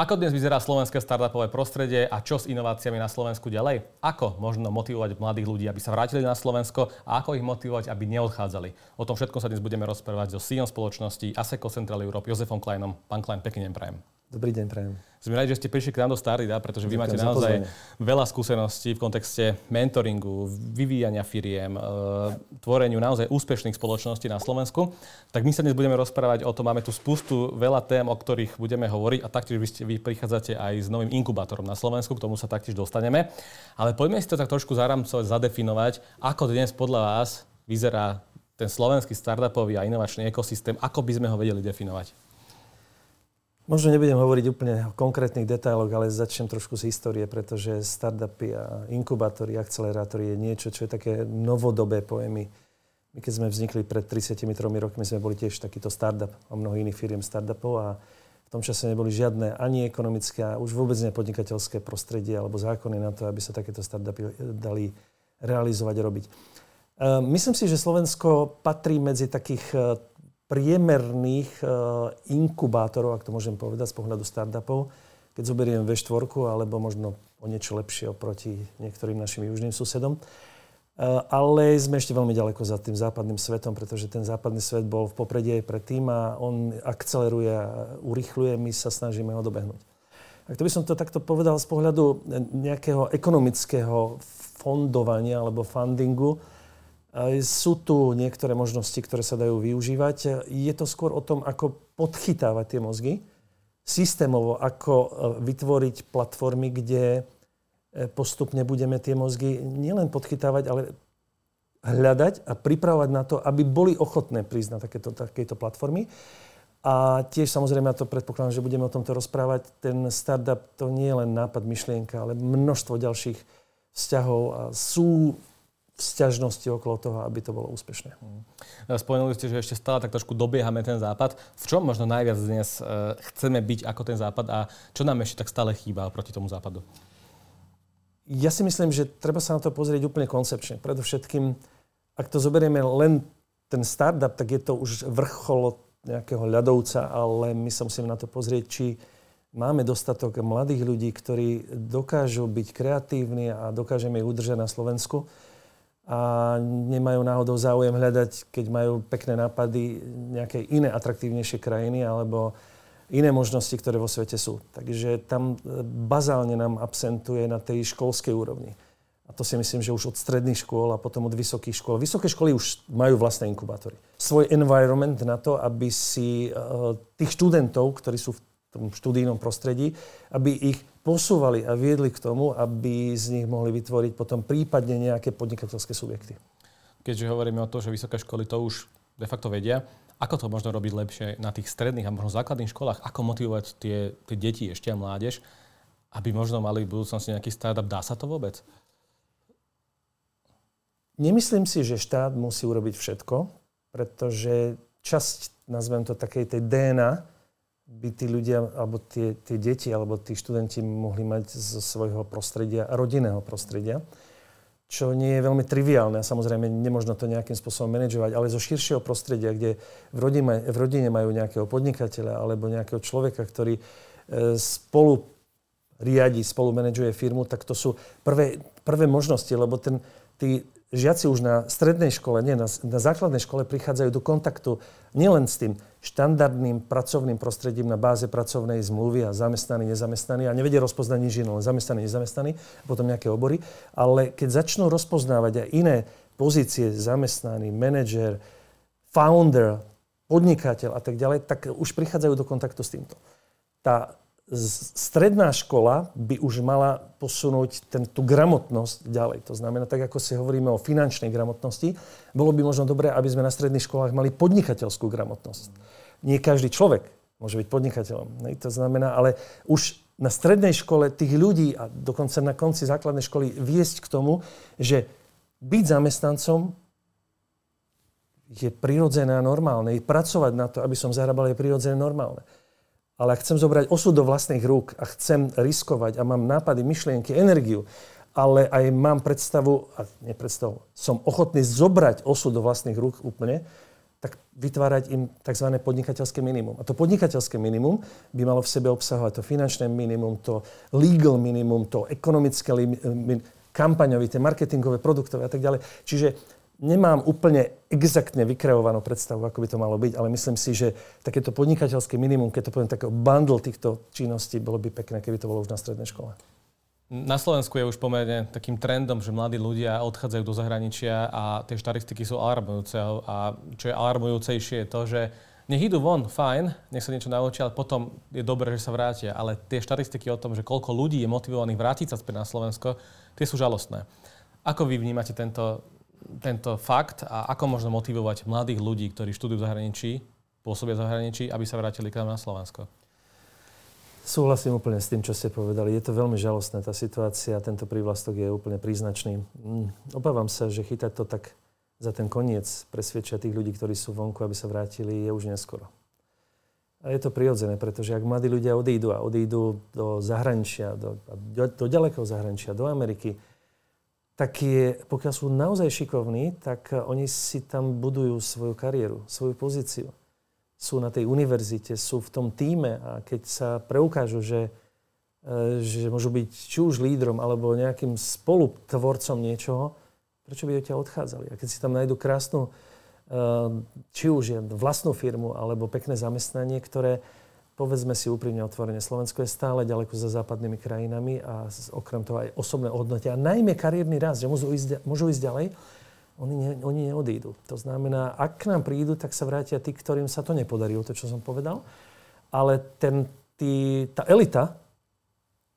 Ako dnes vyzerá slovenské startupové prostredie a čo s inováciami na Slovensku ďalej? Ako možno motivovať mladých ľudí, aby sa vrátili na Slovensko a ako ich motivovať, aby neodchádzali? O tom všetko sa dnes budeme rozprávať so CEO spoločnosti ASECO Central Europe Jozefom Kleinom. Pán Klein, pekný prajem. Dobrý deň, prajem. Sme radi, že ste prišli k nám do Starida, pretože vy máte naozaj veľa skúseností v kontexte mentoringu, vyvíjania firiem, e, tvoreniu naozaj úspešných spoločností na Slovensku. Tak my sa dnes budeme rozprávať o tom, máme tu spustu veľa tém, o ktorých budeme hovoriť a taktiež vy, ste, vy prichádzate aj s novým inkubátorom na Slovensku, k tomu sa taktiež dostaneme. Ale poďme si to tak trošku zaramcovať, zadefinovať, ako dnes podľa vás vyzerá ten slovenský startupový a inovačný ekosystém, ako by sme ho vedeli definovať. Možno nebudem hovoriť úplne o konkrétnych detailoch, ale začnem trošku z histórie, pretože startupy a inkubátory, akcelerátory je niečo, čo je také novodobé pojmy. My keď sme vznikli pred 33 rokmi, sme boli tiež takýto startup a mnoho iných firiem startupov a v tom čase neboli žiadne ani ekonomické a už vôbec nepodnikateľské prostredie alebo zákony na to, aby sa takéto startupy dali realizovať a robiť. Ehm, myslím si, že Slovensko patrí medzi takých priemerných eh, inkubátorov, ak to môžem povedať z pohľadu startupov, keď zoberiem V4 alebo možno o niečo lepšie oproti niektorým našim južným susedom. Eh, ale sme ešte veľmi ďaleko za tým západným svetom, pretože ten západný svet bol v popredí aj predtým a on akceleruje a urychluje, my sa snažíme ho dobehnúť. Ak to by som to takto povedal z pohľadu nejakého ekonomického fondovania alebo fundingu, sú tu niektoré možnosti, ktoré sa dajú využívať. Je to skôr o tom, ako podchytávať tie mozgy, systémovo, ako e, vytvoriť platformy, kde e, postupne budeme tie mozgy nielen podchytávať, ale hľadať a pripravovať na to, aby boli ochotné prísť na takéto, takéto platformy. A tiež samozrejme, ja to predpokladám, že budeme o tomto rozprávať, ten startup to nie je len nápad, myšlienka, ale množstvo ďalších vzťahov a sú sťažnosti okolo toho, aby to bolo úspešné. Mm. Spomenuli ste, že ešte stále tak trošku dobiehame ten západ. V čom možno najviac dnes uh, chceme byť ako ten západ a čo nám ešte tak stále chýba proti tomu západu? Ja si myslím, že treba sa na to pozrieť úplne koncepčne. Predovšetkým, ak to zoberieme len ten startup, tak je to už vrchol nejakého ľadovca, ale my sa musíme na to pozrieť, či máme dostatok mladých ľudí, ktorí dokážu byť kreatívni a dokážeme ich udržať na Slovensku a nemajú náhodou záujem hľadať, keď majú pekné nápady, nejaké iné atraktívnejšie krajiny alebo iné možnosti, ktoré vo svete sú. Takže tam e, bazálne nám absentuje na tej školskej úrovni. A to si myslím, že už od stredných škôl a potom od vysokých škôl. Vysoké školy už majú vlastné inkubátory. Svoj environment na to, aby si uh, tých študentov, ktorí sú v tom študijnom prostredí, aby ich posúvali a viedli k tomu, aby z nich mohli vytvoriť potom prípadne nejaké podnikateľské subjekty. Keďže hovoríme o tom, že vysoké školy to už de facto vedia, ako to možno robiť lepšie na tých stredných a možno základných školách? Ako motivovať tie, tie deti ešte a mládež, aby možno mali v budúcnosti nejaký startup? Dá sa to vôbec? Nemyslím si, že štát musí urobiť všetko, pretože časť, nazvem to takej tej DNA, by tí ľudia, alebo tie, tie deti, alebo tí študenti mohli mať zo svojho prostredia, rodinného prostredia, čo nie je veľmi triviálne. Samozrejme, nemožno to nejakým spôsobom manažovať, ale zo širšieho prostredia, kde v rodine, v rodine majú nejakého podnikateľa alebo nejakého človeka, ktorý e, spolu riadi, spolu manažuje firmu, tak to sú prvé, prvé možnosti, lebo ten, tí žiaci už na strednej škole, nie, na, na základnej škole prichádzajú do kontaktu nielen s tým štandardným pracovným prostredím na báze pracovnej zmluvy a zamestnaný, nezamestnaný a nevedia rozpoznať nič iné, len zamestnaný, nezamestnaný, a potom nejaké obory, ale keď začnú rozpoznávať aj iné pozície, zamestnaný, manažer, founder, podnikateľ a tak ďalej, tak už prichádzajú do kontaktu s týmto. Tá stredná škola by už mala posunúť ten, tú gramotnosť ďalej. To znamená, tak ako si hovoríme o finančnej gramotnosti, bolo by možno dobré, aby sme na stredných školách mali podnikateľskú gramotnosť. Nie každý človek môže byť podnikateľom. To znamená, ale už na strednej škole tých ľudí a dokonca na konci základnej školy viesť k tomu, že byť zamestnancom je prirodzené a normálne. Pracovať na to, aby som zarábal, je prirodzené a normálne ale ak chcem zobrať osud do vlastných rúk a chcem riskovať a mám nápady, myšlienky, energiu, ale aj mám predstavu, a nepredstavu, som ochotný zobrať osud do vlastných rúk úplne, tak vytvárať im tzv. podnikateľské minimum. A to podnikateľské minimum by malo v sebe obsahovať to finančné minimum, to legal minimum, to ekonomické minimum, kampaňovité, marketingové, produktové a tak ďalej. Čiže nemám úplne exaktne vykreovanú predstavu, ako by to malo byť, ale myslím si, že takéto podnikateľské minimum, keď to poviem takého bundle týchto činností, bolo by pekné, keby to bolo už na strednej škole. Na Slovensku je už pomerne takým trendom, že mladí ľudia odchádzajú do zahraničia a tie štatistiky sú alarmujúce. A čo je alarmujúcejšie je to, že nech idú von, fajn, nech sa niečo naučia, ale potom je dobré, že sa vrátia. Ale tie štatistiky o tom, že koľko ľudí je motivovaných vrátiť sa späť na Slovensko, tie sú žalostné. Ako vy vnímate tento, tento fakt a ako možno motivovať mladých ľudí, ktorí študujú v zahraničí, pôsobia v zahraničí, aby sa vrátili k nám na Slovensko? Súhlasím úplne s tým, čo ste povedali. Je to veľmi žalostné, tá situácia, tento prívlastok je úplne príznačný. Mm, obávam sa, že chytať to tak za ten koniec, presvedčia tých ľudí, ktorí sú vonku, aby sa vrátili, je už neskoro. A je to prirodzené, pretože ak mladí ľudia odídu a odídu do zahraničia, do, do, do ďalekého zahraničia, do Ameriky, tak je, pokiaľ sú naozaj šikovní, tak oni si tam budujú svoju kariéru, svoju pozíciu sú na tej univerzite, sú v tom týme a keď sa preukážu, že, e, že môžu byť či už lídrom alebo nejakým spolutvorcom niečoho, prečo by odtiaľ odchádzali? A keď si tam nájdu krásnu, e, či už vlastnú firmu alebo pekné zamestnanie, ktoré, povedzme si úprimne otvorene, Slovensko je stále ďaleko za západnými krajinami a okrem toho aj osobné hodnoty a najmä kariérny rast, že môžu ísť, môžu ísť ďalej, oni, ne, oni neodídu. To znamená, ak k nám prídu, tak sa vrátia tí, ktorým sa to nepodarilo, to, čo som povedal. Ale ten, tí, tá elita,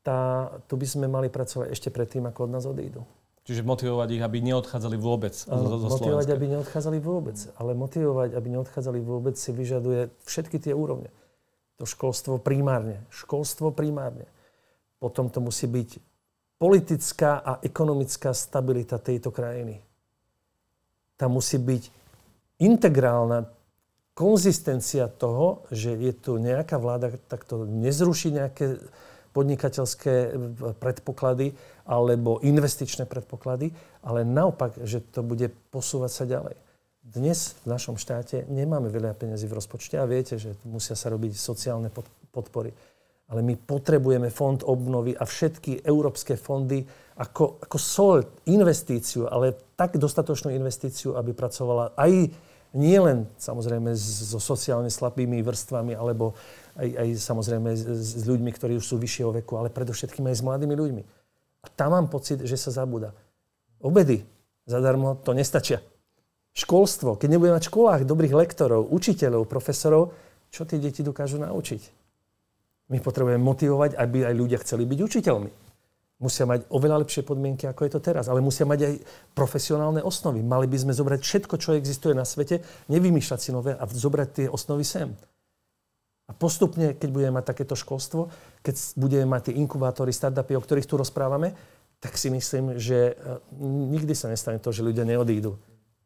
tá, tu by sme mali pracovať ešte predtým, ako od nás odídu. Čiže motivovať ich, aby neodchádzali vôbec zo, zo Motivovať, Slovenska. aby neodchádzali vôbec. Ale motivovať, aby neodchádzali vôbec, si vyžaduje všetky tie úrovne. To školstvo primárne. Školstvo primárne. Potom to musí byť politická a ekonomická stabilita tejto krajiny tam musí byť integrálna konzistencia toho, že je tu nejaká vláda, tak to nezruší nejaké podnikateľské predpoklady alebo investičné predpoklady, ale naopak, že to bude posúvať sa ďalej. Dnes v našom štáte nemáme veľa peniazy v rozpočte a viete, že musia sa robiť sociálne podpory. Ale my potrebujeme fond obnovy a všetky európske fondy ako, ako sol, investíciu, ale tak dostatočnú investíciu, aby pracovala aj nie len samozrejme so sociálne slabými vrstvami, alebo aj, aj samozrejme s, s ľuďmi, ktorí už sú vyššieho veku, ale predovšetkým aj s mladými ľuďmi. A tam mám pocit, že sa zabúda. Obedy zadarmo to nestačia. Školstvo, keď nebudeme mať v školách dobrých lektorov, učiteľov, profesorov, čo tie deti dokážu naučiť? My potrebujeme motivovať, aby aj ľudia chceli byť učiteľmi musia mať oveľa lepšie podmienky, ako je to teraz, ale musia mať aj profesionálne osnovy. Mali by sme zobrať všetko, čo existuje na svete, nevymýšľať si nové a zobrať tie osnovy sem. A postupne, keď budeme mať takéto školstvo, keď budeme mať tie inkubátory, startupy, o ktorých tu rozprávame, tak si myslím, že e, nikdy sa nestane to, že ľudia neodídu.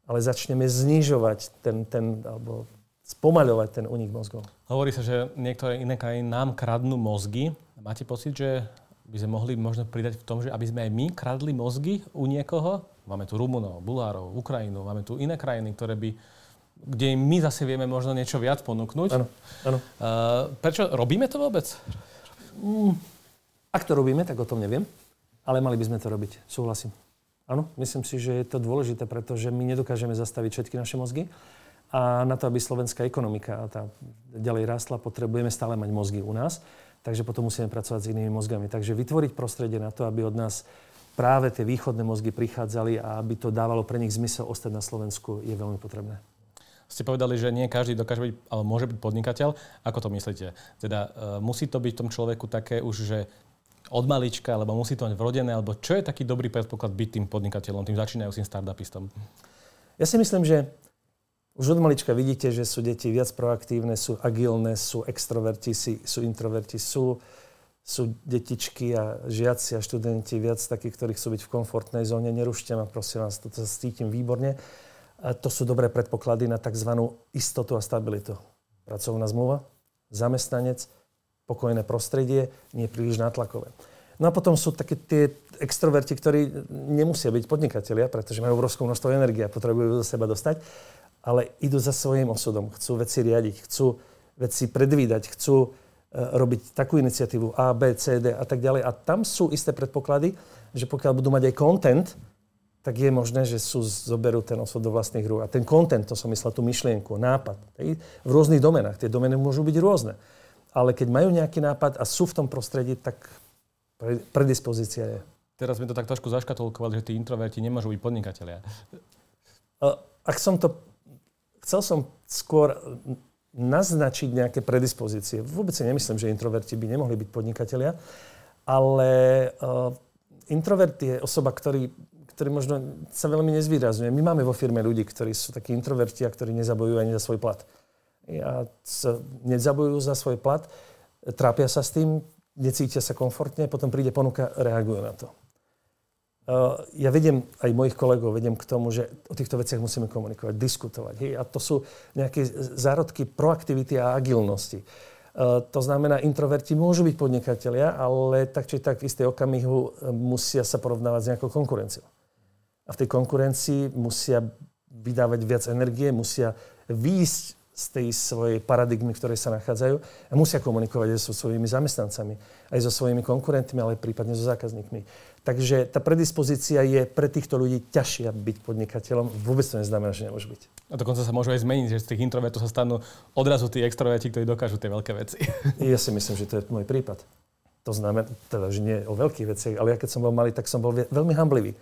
Ale začneme znižovať ten, ten alebo spomaľovať ten únik mozgov. Hovorí sa, že niektoré iné krajiny nám kradnú mozgy. Máte pocit, že by sme mohli možno pridať v tom, že aby sme aj my kradli mozgy u niekoho. Máme tu Rumunov, Bulárov, Ukrajinu, máme tu iné krajiny, ktoré by kde my zase vieme možno niečo viac ponúknuť. Áno, áno. Uh, prečo? Robíme to vôbec? Mm, ak to robíme, tak o tom neviem. Ale mali by sme to robiť. Súhlasím. Áno, myslím si, že je to dôležité, pretože my nedokážeme zastaviť všetky naše mozgy. A na to, aby slovenská ekonomika tá ďalej rástla, potrebujeme stále mať mozgy u nás takže potom musíme pracovať s inými mozgami. Takže vytvoriť prostredie na to, aby od nás práve tie východné mozgy prichádzali a aby to dávalo pre nich zmysel ostať na Slovensku, je veľmi potrebné. Ste povedali, že nie každý dokáže byť, ale môže byť podnikateľ. Ako to myslíte? Teda e, musí to byť v tom človeku také už, že od malička, alebo musí to mať vrodené, alebo čo je taký dobrý predpoklad byť tým podnikateľom, tým začínajúcim startupistom? Ja si myslím, že už od malička vidíte, že sú deti viac proaktívne, sú agilné, sú extroverti, sú introverti, sú, sú detičky a žiaci a študenti viac takí, ktorí chcú byť v komfortnej zóne. Nerušte ma, prosím vás, toto sa cítim výborne. A to sú dobré predpoklady na tzv. istotu a stabilitu. Pracovná zmluva, zamestnanec, pokojné prostredie, nie príliš nátlakové. No a potom sú také tie extroverti, ktorí nemusia byť podnikatelia, pretože majú obrovskú množstvo energie a potrebujú do seba dostať ale idú za svojím osudom, chcú veci riadiť, chcú veci predvídať, chcú e, robiť takú iniciatívu A, B, C, D a tak ďalej. A tam sú isté predpoklady, že pokiaľ budú mať aj content, tak je možné, že sú, zoberú ten osud do vlastných rúk. A ten content, to som myslel, tú myšlienku, nápad, v rôznych domenách. Tie domeny môžu byť rôzne. Ale keď majú nejaký nápad a sú v tom prostredí, tak predispozícia je. Teraz sme to tak trošku zaškatulkovali, že tí introverti nemôžu byť podnikatelia. Ak som to... Chcel som skôr naznačiť nejaké predispozície. Vôbec si nemyslím, že introverti by nemohli byť podnikatelia, ale uh, introvert je osoba, ktorý, ktorý možno sa veľmi nezvýrazňuje. My máme vo firme ľudí, ktorí sú takí introverti a ktorí nezabojujú ani za svoj plat. A nezabojujú za svoj plat, trápia sa s tým, necítia sa komfortne, potom príde ponuka, reagujú na to. Uh, ja vedem aj mojich kolegov, vedem k tomu, že o týchto veciach musíme komunikovať, diskutovať. Hej? A to sú nejaké zárodky proaktivity a agilnosti. Uh, to znamená, introverti môžu byť podnikatelia, ale tak či tak v istej okamihu uh, musia sa porovnávať s nejakou konkurenciou. A v tej konkurencii musia vydávať viac energie, musia výjsť z tej svojej paradigmy, v ktorej sa nachádzajú a musia komunikovať aj so svojimi zamestnancami, aj so svojimi konkurentmi, ale prípadne so zákazníkmi. Takže tá predispozícia je pre týchto ľudí ťažšia byť podnikateľom. Vôbec to neznamená, že nemôže byť. A dokonca sa môže aj zmeniť, že z tých introvertov sa stanú odrazu tí extroverti, ktorí dokážu tie veľké veci. Ja si myslím, že to je môj prípad. To znamená, teda, že nie o veľkých veciach, ale ja keď som bol malý, tak som bol veľmi hamblivý.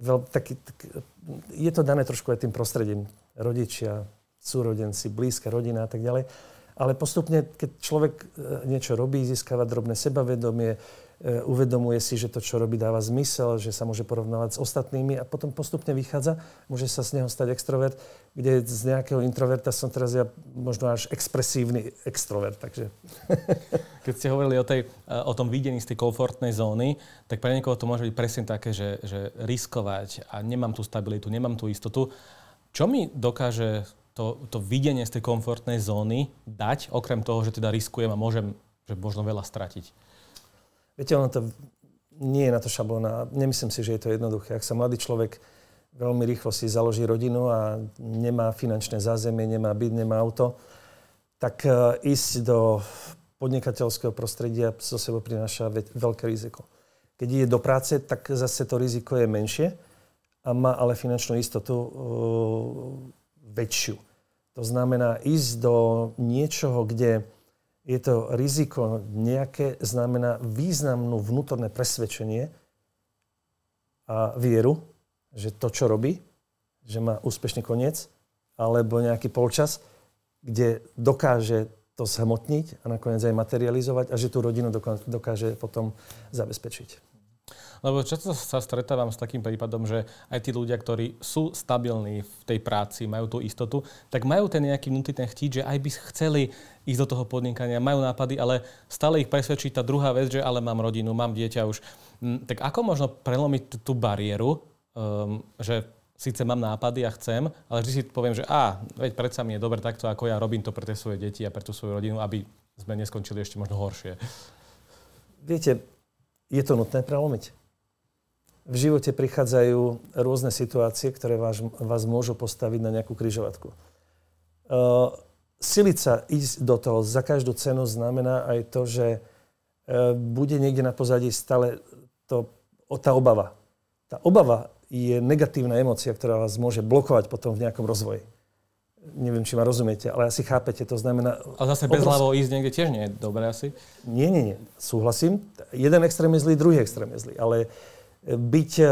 Veľ, taký, tak, je to dané trošku aj tým prostredím. Rodičia, súrodenci, blízka rodina a tak ďalej. Ale postupne, keď človek e, niečo robí, získava drobné sebavedomie, e, uvedomuje si, že to, čo robí, dáva zmysel, že sa môže porovnávať s ostatnými a potom postupne vychádza, môže sa z neho stať extrovert, kde z nejakého introverta som teraz ja možno až expresívny extrovert. Takže. Keď ste hovorili o, tej, e, o tom videní z tej komfortnej zóny, tak pre niekoho to môže byť presne také, že, že riskovať a nemám tú stabilitu, nemám tú istotu. Čo mi dokáže to, to videnie z tej komfortnej zóny dať, okrem toho, že teda riskujem a môžem že možno veľa stratiť? Viete, ono to nie je na to šablona. Nemyslím si, že je to jednoduché. Ak sa mladý človek veľmi rýchlo si založí rodinu a nemá finančné zázemie, nemá byt, nemá auto, tak e, ísť do podnikateľského prostredia so sebou prináša veľké riziko. Keď ide do práce, tak zase to riziko je menšie a má ale finančnú istotu e, väčšiu. To znamená ísť do niečoho, kde je to riziko nejaké, znamená významnú vnútorné presvedčenie a vieru, že to, čo robí, že má úspešný koniec, alebo nejaký polčas, kde dokáže to zhmotniť a nakoniec aj materializovať a že tú rodinu dokáže potom zabezpečiť. Lebo často sa stretávam s takým prípadom, že aj tí ľudia, ktorí sú stabilní v tej práci, majú tú istotu, tak majú ten nejaký vnútorný ten chtít, že aj by chceli ísť do toho podnikania, majú nápady, ale stále ich presvedčí tá druhá vec, že ale mám rodinu, mám dieťa už. Mm, tak ako možno prelomiť tú bariéru, um, že síce mám nápady a chcem, ale vždy si poviem, že a, veď predsa mi je dobre takto, ako ja robím to pre tie svoje deti a pre tú svoju rodinu, aby sme neskončili ešte možno horšie. Viete, je to nutné prelomiť v živote prichádzajú rôzne situácie, ktoré vás, vás môžu postaviť na nejakú kryžovatku. Uh, siliť sa ísť do toho za každú cenu znamená aj to, že uh, bude niekde na pozadí stále to, tá obava. Tá obava je negatívna emocia, ktorá vás môže blokovať potom v nejakom rozvoji. Neviem, či ma rozumiete, ale asi chápete. To znamená... Ale zase bez hlavo ísť niekde tiež nie je dobré asi? Nie, nie, nie. Súhlasím. Jeden extrém je zlý, druhý extrém je zlý. Ale byť e,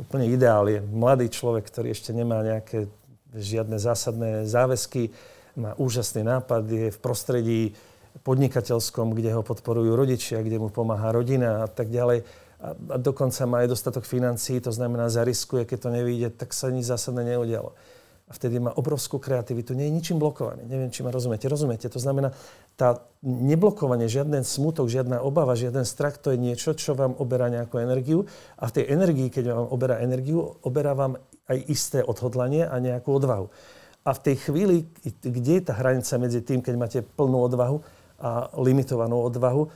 úplne ideál je mladý človek, ktorý ešte nemá nejaké žiadne zásadné záväzky, má úžasný nápad, je v prostredí podnikateľskom, kde ho podporujú rodičia, kde mu pomáha rodina a tak ďalej. A, a dokonca má aj dostatok financií, to znamená zariskuje, keď to nevíde, tak sa nič zásadné neudialo a vtedy má obrovskú kreativitu. Nie je ničím blokovaný. Neviem, či ma rozumiete. Rozumiete? To znamená, tá neblokovanie, žiaden smutok, žiadna obava, žiaden strach, to je niečo, čo vám oberá nejakú energiu. A v tej energii, keď vám oberá energiu, oberá vám aj isté odhodlanie a nejakú odvahu. A v tej chvíli, kde je tá hranica medzi tým, keď máte plnú odvahu a limitovanú odvahu,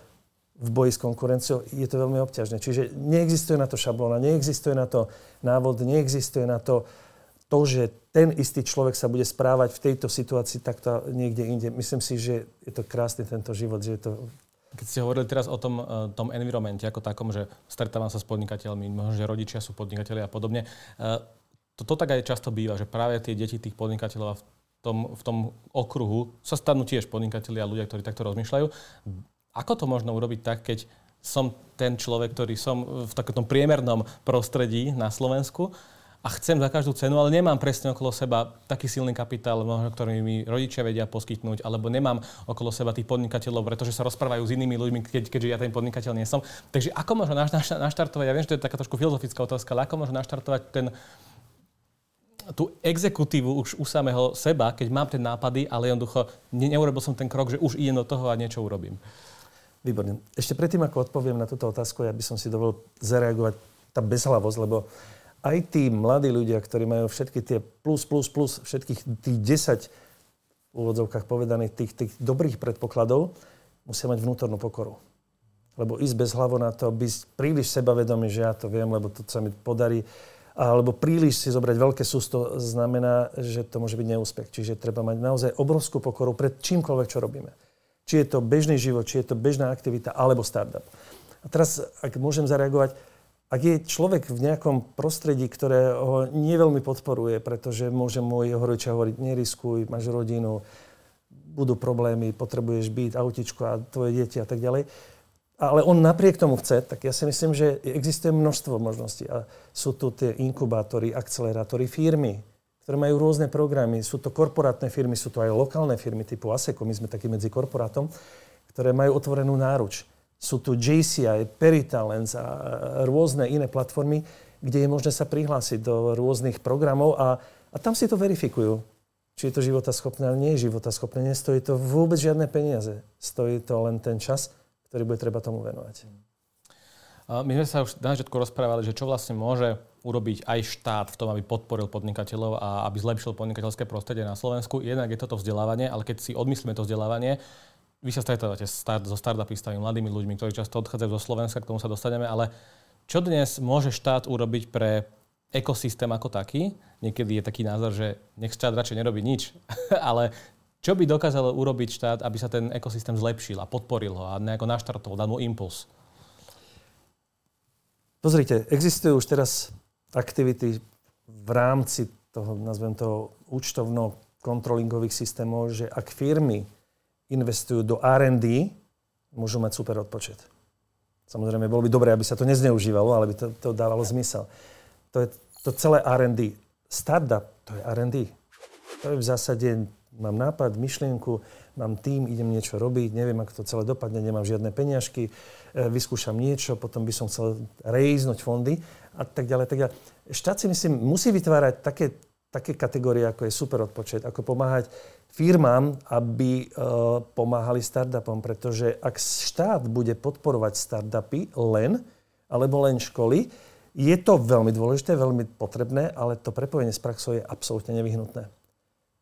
v boji s konkurenciou, je to veľmi obťažné. Čiže neexistuje na to šablóna, neexistuje na to návod, neexistuje na to to, že ten istý človek sa bude správať v tejto situácii takto niekde inde. Myslím si, že je to krásny tento život, že je to keď ste hovorili teraz o tom, uh, tom environmente ako takom, že stretávam sa s podnikateľmi, možno, že rodičia sú podnikatelia a podobne. Uh, to, to tak aj často býva, že práve tie deti tých podnikateľov v tom, v tom okruhu sa stanú tiež podnikatelia a ľudia, ktorí takto rozmýšľajú. Ako to možno urobiť tak, keď som ten človek, ktorý som v takom priemernom prostredí na Slovensku a chcem za každú cenu, ale nemám presne okolo seba taký silný kapitál, možno, ktorý mi rodičia vedia poskytnúť, alebo nemám okolo seba tých podnikateľov, pretože sa rozprávajú s inými ľuďmi, keď, keďže ja ten podnikateľ nie som. Takže ako možno naš, naš, naštartovať, ja viem, že to je taká trošku filozofická otázka, ale ako možno naštartovať ten, tú exekutívu už u samého seba, keď mám tie nápady, ale jednoducho ne, neurobil som ten krok, že už idem do toho a niečo urobím. Výborne. Ešte predtým, ako odpoviem na túto otázku, ja by som si dovolil zareagovať tá bezhlavosť, lebo aj tí mladí ľudia, ktorí majú všetky tie plus, plus, plus, všetkých tých 10 v úvodzovkách povedaných tých, tých dobrých predpokladov, musia mať vnútornú pokoru. Lebo ísť bez hlavu na to, byť príliš sebavedomý, že ja to viem, lebo to sa mi podarí, alebo príliš si zobrať veľké sústo, znamená, že to môže byť neúspech. Čiže treba mať naozaj obrovskú pokoru pred čímkoľvek, čo robíme. Či je to bežný život, či je to bežná aktivita, alebo startup. A teraz, ak môžem zareagovať, ak je človek v nejakom prostredí, ktoré ho neveľmi podporuje, pretože môže môj rodičia hovoriť, neriskuj, máš rodinu, budú problémy, potrebuješ byť, autičko a tvoje deti a tak ďalej. Ale on napriek tomu chce, tak ja si myslím, že existuje množstvo možností. A sú tu tie inkubátory, akcelerátory, firmy, ktoré majú rôzne programy. Sú to korporátne firmy, sú to aj lokálne firmy typu ASECO, my sme takí medzi korporátom, ktoré majú otvorenú náruč. Sú tu JCI, Peritalens a rôzne iné platformy, kde je možné sa prihlásiť do rôznych programov a, a tam si to verifikujú. Či je to životaschopné, ale nie je životaschopné. Nestojí to vôbec žiadne peniaze. Stojí to len ten čas, ktorý bude treba tomu venovať. My sme sa už na začiatku rozprávali, že čo vlastne môže urobiť aj štát v tom, aby podporil podnikateľov a aby zlepšil podnikateľské prostredie na Slovensku. Jednak je toto vzdelávanie, ale keď si odmyslíme to vzdelávanie, vy sa stretávate start, so startupistami, mladými ľuďmi, ktorí často odchádzajú zo Slovenska, k tomu sa dostaneme, ale čo dnes môže štát urobiť pre ekosystém ako taký? Niekedy je taký názor, že nech štát radšej nerobí nič, ale čo by dokázalo urobiť štát, aby sa ten ekosystém zlepšil a podporil ho a nejako naštartoval, dal mu impuls? Pozrite, existujú už teraz aktivity v rámci toho, nazvem toho, účtovno-kontrolingových systémov, že ak firmy investujú do R&D, môžu mať super odpočet. Samozrejme, bolo by dobré, aby sa to nezneužívalo, ale by to, to dávalo zmysel. To je to celé R&D. Startup, to je R&D. To je v zásade, mám nápad, myšlienku, mám tým, idem niečo robiť, neviem, ako to celé dopadne, nemám žiadne peniažky, e, vyskúšam niečo, potom by som chcel rejznúť fondy a tak ďalej, tak ďalej. Štát si myslím, musí vytvárať také, také kategórie, ako je super odpočet, ako pomáhať firmám, aby e, pomáhali startupom, pretože ak štát bude podporovať startupy len, alebo len školy, je to veľmi dôležité, veľmi potrebné, ale to prepojenie s praxou je absolútne nevyhnutné.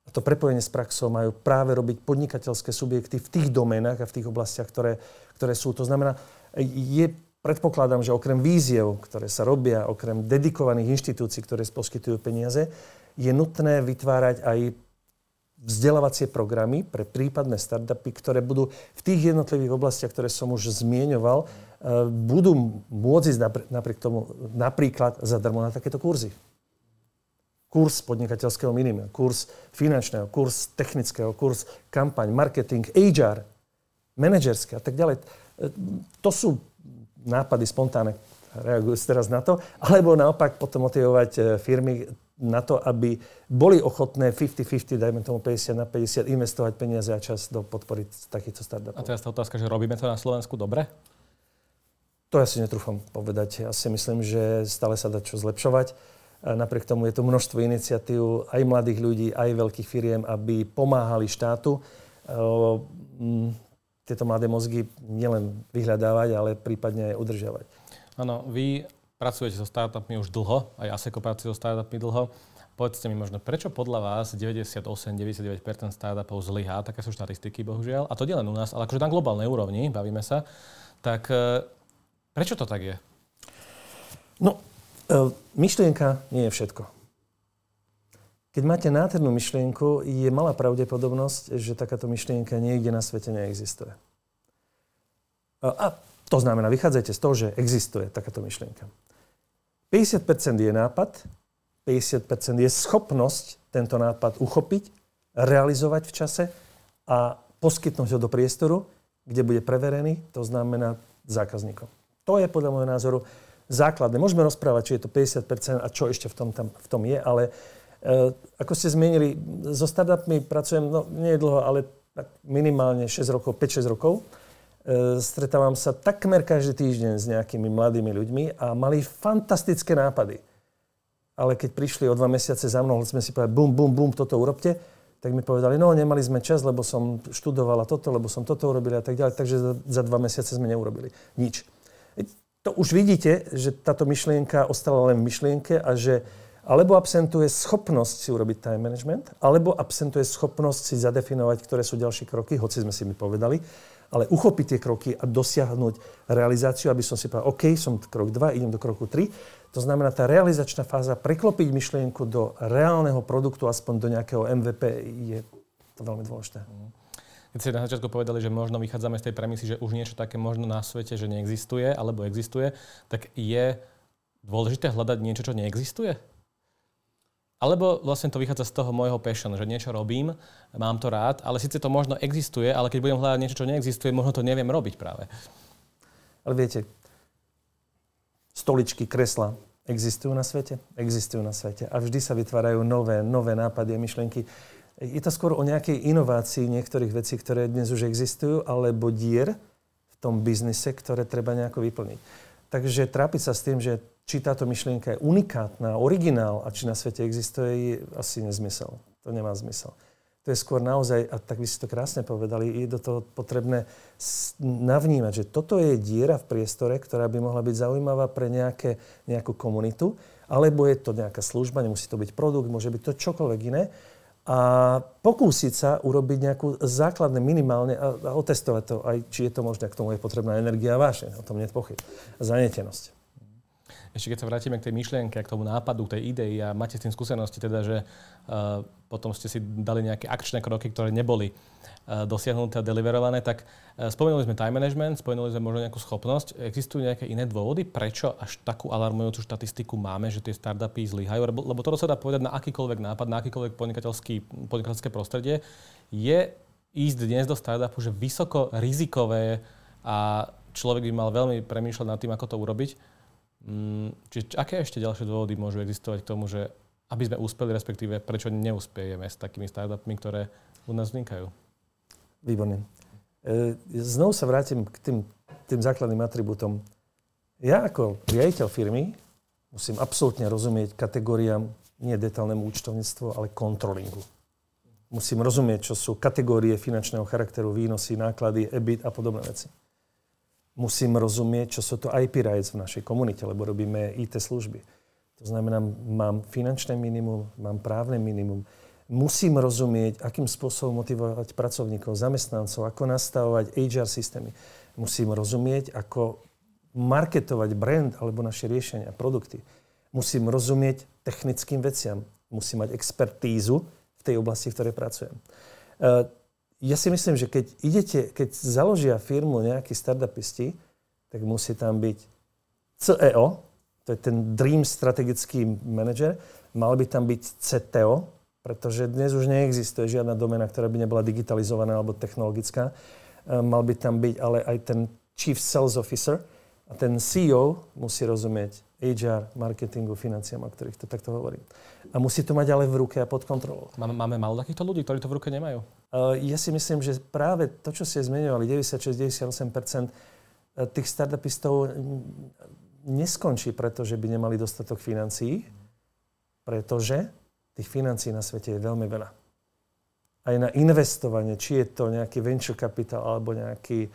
A to prepojenie s praxou majú práve robiť podnikateľské subjekty v tých domenách a v tých oblastiach, ktoré, ktoré sú. To znamená, je predpokladám, že okrem víziev, ktoré sa robia, okrem dedikovaných inštitúcií, ktoré poskytujú peniaze, je nutné vytvárať aj vzdelávacie programy pre prípadné startupy, ktoré budú v tých jednotlivých oblastiach, ktoré som už zmieňoval, e, budú môcť ísť napriek tomu napríklad zadarmo na takéto kurzy. Kurs podnikateľského minima, kurs finančného, kurs technického, kurs kampaň, marketing, HR, manažerské a tak ďalej. E, to sú nápady spontánne, reagujú teraz na to, alebo naopak potom motivovať e, firmy na to, aby boli ochotné 50-50, dajme tomu 50 na 50, investovať peniaze a čas do podpory takýchto startupov. A teraz tá otázka, že robíme to na Slovensku dobre? To ja si netrúfam povedať. Ja si myslím, že stále sa dá čo zlepšovať. A napriek tomu je tu množstvo iniciatív aj mladých ľudí, aj veľkých firiem, aby pomáhali štátu tieto mladé mozgy nielen vyhľadávať, ale prípadne aj udržiavať. Áno, vy pracujete so startupmi už dlho, aj ASECO pracuje so startupmi dlho. Povedzte mi možno, prečo podľa vás 98-99% startupov zlyhá, také sú štatistiky, bohužiaľ, a to nie len u nás, ale akože na globálnej úrovni, bavíme sa, tak e, prečo to tak je? No, e, myšlienka nie je všetko. Keď máte nádhernú myšlienku, je malá pravdepodobnosť, že takáto myšlienka niekde na svete neexistuje. A to znamená, vychádzajte z toho, že existuje takáto myšlienka. 50% je nápad, 50% je schopnosť tento nápad uchopiť, realizovať v čase a poskytnúť ho do priestoru, kde bude preverený, to znamená zákazníkom. To je podľa môjho názoru základné. Môžeme rozprávať, či je to 50% a čo ešte v tom, tam, v tom je, ale e, ako ste zmienili, so startupmi pracujem, no nie dlho, ale tak minimálne 6 rokov, 5-6 rokov. E, stretávam sa takmer každý týždeň s nejakými mladými ľuďmi a mali fantastické nápady. Ale keď prišli o dva mesiace za mnou, sme si povedali, bum, bum, bum, toto urobte, tak mi povedali, no nemali sme čas, lebo som študovala toto, lebo som toto urobila a tak ďalej, takže za, dva mesiace sme neurobili nič. To už vidíte, že táto myšlienka ostala len v myšlienke a že alebo absentuje schopnosť si urobiť time management, alebo absentuje schopnosť si zadefinovať, ktoré sú ďalšie kroky, hoci sme si mi povedali, ale uchopiť tie kroky a dosiahnuť realizáciu, aby som si povedal, OK, som krok 2, idem do kroku 3. To znamená, tá realizačná fáza, preklopiť myšlienku do reálneho produktu, aspoň do nejakého MVP, je to veľmi dôležité. Keď ste na začiatku povedali, že možno vychádzame z tej premisy, že už niečo také možno na svete, že neexistuje, alebo existuje, tak je dôležité hľadať niečo, čo neexistuje? Alebo vlastne to vychádza z toho môjho passion, že niečo robím, mám to rád, ale síce to možno existuje, ale keď budem hľadať niečo, čo neexistuje, možno to neviem robiť práve. Ale viete, stoličky, kresla existujú na svete? Existujú na svete. A vždy sa vytvárajú nové, nové nápady a myšlienky. Je to skôr o nejakej inovácii niektorých vecí, ktoré dnes už existujú, alebo dier v tom biznise, ktoré treba nejako vyplniť. Takže trápiť sa s tým, že či táto myšlienka je unikátna, originál a či na svete existuje, je asi nezmysel. To nemá zmysel. To je skôr naozaj, a tak by ste to krásne povedali, je do toho potrebné navnímať, že toto je diera v priestore, ktorá by mohla byť zaujímavá pre nejaké, nejakú komunitu, alebo je to nejaká služba, nemusí to byť produkt, môže byť to čokoľvek iné. A pokúsiť sa urobiť nejakú základné minimálne a, a otestovať to, aj či je to možné, k tomu je potrebná energia a vášeň, o tom nie je pochyb. Zanietenosť ešte keď sa vrátime k tej myšlienke, k tomu nápadu, k tej idei a máte s tým skúsenosti, teda, že uh, potom ste si dali nejaké akčné kroky, ktoré neboli uh, dosiahnuté a deliverované, tak uh, spomenuli sme time management, spomenuli sme možno nejakú schopnosť. Existujú nejaké iné dôvody, prečo až takú alarmujúcu štatistiku máme, že tie startupy zlyhajú? Lebo, lebo toto sa dá povedať na akýkoľvek nápad, na akýkoľvek podnikateľské prostredie. Je ísť dnes do startupu, že vysoko rizikové a človek by mal veľmi premýšľať nad tým, ako to urobiť čiže aké ešte ďalšie dôvody môžu existovať k tomu, že aby sme úspeli, respektíve prečo neúspiejeme s takými startupmi, ktoré u nás vznikajú? Výborne. E, znovu sa vrátim k tým, tým základným atribútom. Ja ako riaditeľ firmy musím absolútne rozumieť kategóriám nie detálnemu účtovníctvu, ale kontrolingu. Musím rozumieť, čo sú kategórie finančného charakteru, výnosy, náklady, EBIT a podobné veci musím rozumieť, čo sú to IP rights v našej komunite, lebo robíme IT služby. To znamená, mám finančné minimum, mám právne minimum. Musím rozumieť, akým spôsobom motivovať pracovníkov, zamestnancov, ako nastavovať HR systémy. Musím rozumieť, ako marketovať brand alebo naše riešenia, produkty. Musím rozumieť technickým veciam. Musím mať expertízu v tej oblasti, v ktorej pracujem. Ja si myslím, že keď idete, keď založia firmu nejakí startupisti, tak musí tam byť CEO, to je ten Dream strategický manager, mal by tam byť CTO, pretože dnes už neexistuje žiadna domena, ktorá by nebola digitalizovaná alebo technologická. E, mal by tam byť ale aj ten Chief Sales Officer a ten CEO musí rozumieť HR, marketingu, financiám, o ktorých to takto hovorím. A musí to mať ale v ruke a pod kontrolou. Máme, máme málo takýchto ľudí, ktorí to v ruke nemajú? Uh, ja si myslím, že práve to, čo ste zmieňovali, 96-98% e, tých startupistov neskončí, pretože by nemali dostatok financií, pretože tých financií na svete je veľmi veľa. Aj na investovanie, či je to nejaký venture capital alebo nejaký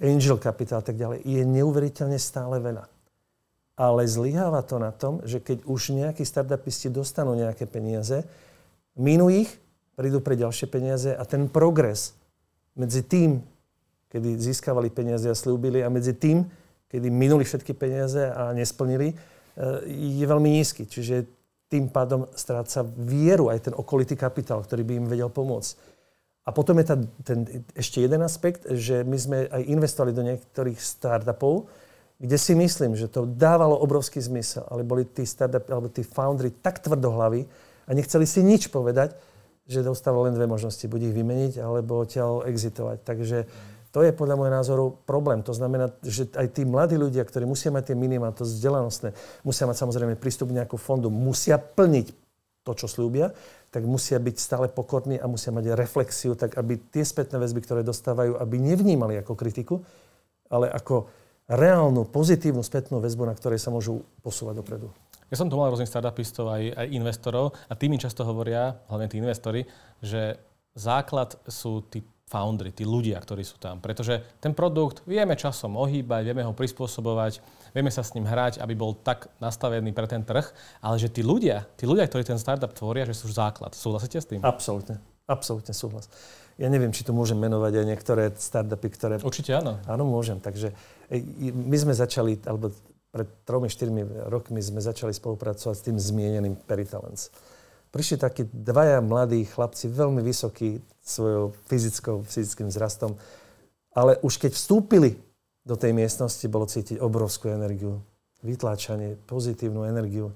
angel capital a tak ďalej, je neuveriteľne stále veľa ale zlyháva to na tom, že keď už nejakí startupisti dostanú nejaké peniaze, minú ich, prídu pre ďalšie peniaze a ten progres medzi tým, kedy získavali peniaze a slúbili a medzi tým, kedy minuli všetky peniaze a nesplnili, eh, je veľmi nízky. Čiže tým pádom stráca vieru aj ten okolitý kapitál, ktorý by im vedel pomôcť. A potom je tá, ten ešte jeden aspekt, že my sme aj investovali do niektorých startupov, kde si myslím, že to dávalo obrovský zmysel, ale boli tí startup, alebo tí foundry tak tvrdohlaví a nechceli si nič povedať, že dostávali len dve možnosti. Buď ich vymeniť, alebo odtiaľ exitovať. Takže to je podľa môjho názoru problém. To znamená, že aj tí mladí ľudia, ktorí musia mať tie minima, to vzdelanostné, musia mať samozrejme prístup k nejakú fondu, musia plniť to, čo slúbia, tak musia byť stále pokorní a musia mať reflexiu, tak aby tie spätné väzby, ktoré dostávajú, aby nevnímali ako kritiku, ale ako reálnu, pozitívnu spätnú väzbu, na ktorej sa môžu posúvať dopredu. Ja som tu mal rôznych startupistov aj, aj investorov a tí mi často hovoria, hlavne tí investori, že základ sú tí foundry, tí ľudia, ktorí sú tam. Pretože ten produkt vieme časom ohýbať, vieme ho prispôsobovať, vieme sa s ním hrať, aby bol tak nastavený pre ten trh, ale že tí ľudia, tí ľudia, ktorí ten startup tvoria, že sú základ. Súhlasíte s tým? Absolútne. Absolútne súhlas. Ja neviem, či tu môžem menovať aj niektoré startupy, ktoré... Určite áno. Áno, môžem. Takže my sme začali, alebo pred tromi, štyrmi rokmi sme začali spolupracovať s tým zmieneným Peritalens prišli takí dvaja mladí chlapci, veľmi vysokí svojou fyzickou, fyzickým vzrastom, ale už keď vstúpili do tej miestnosti, bolo cítiť obrovskú energiu, vytláčanie, pozitívnu energiu.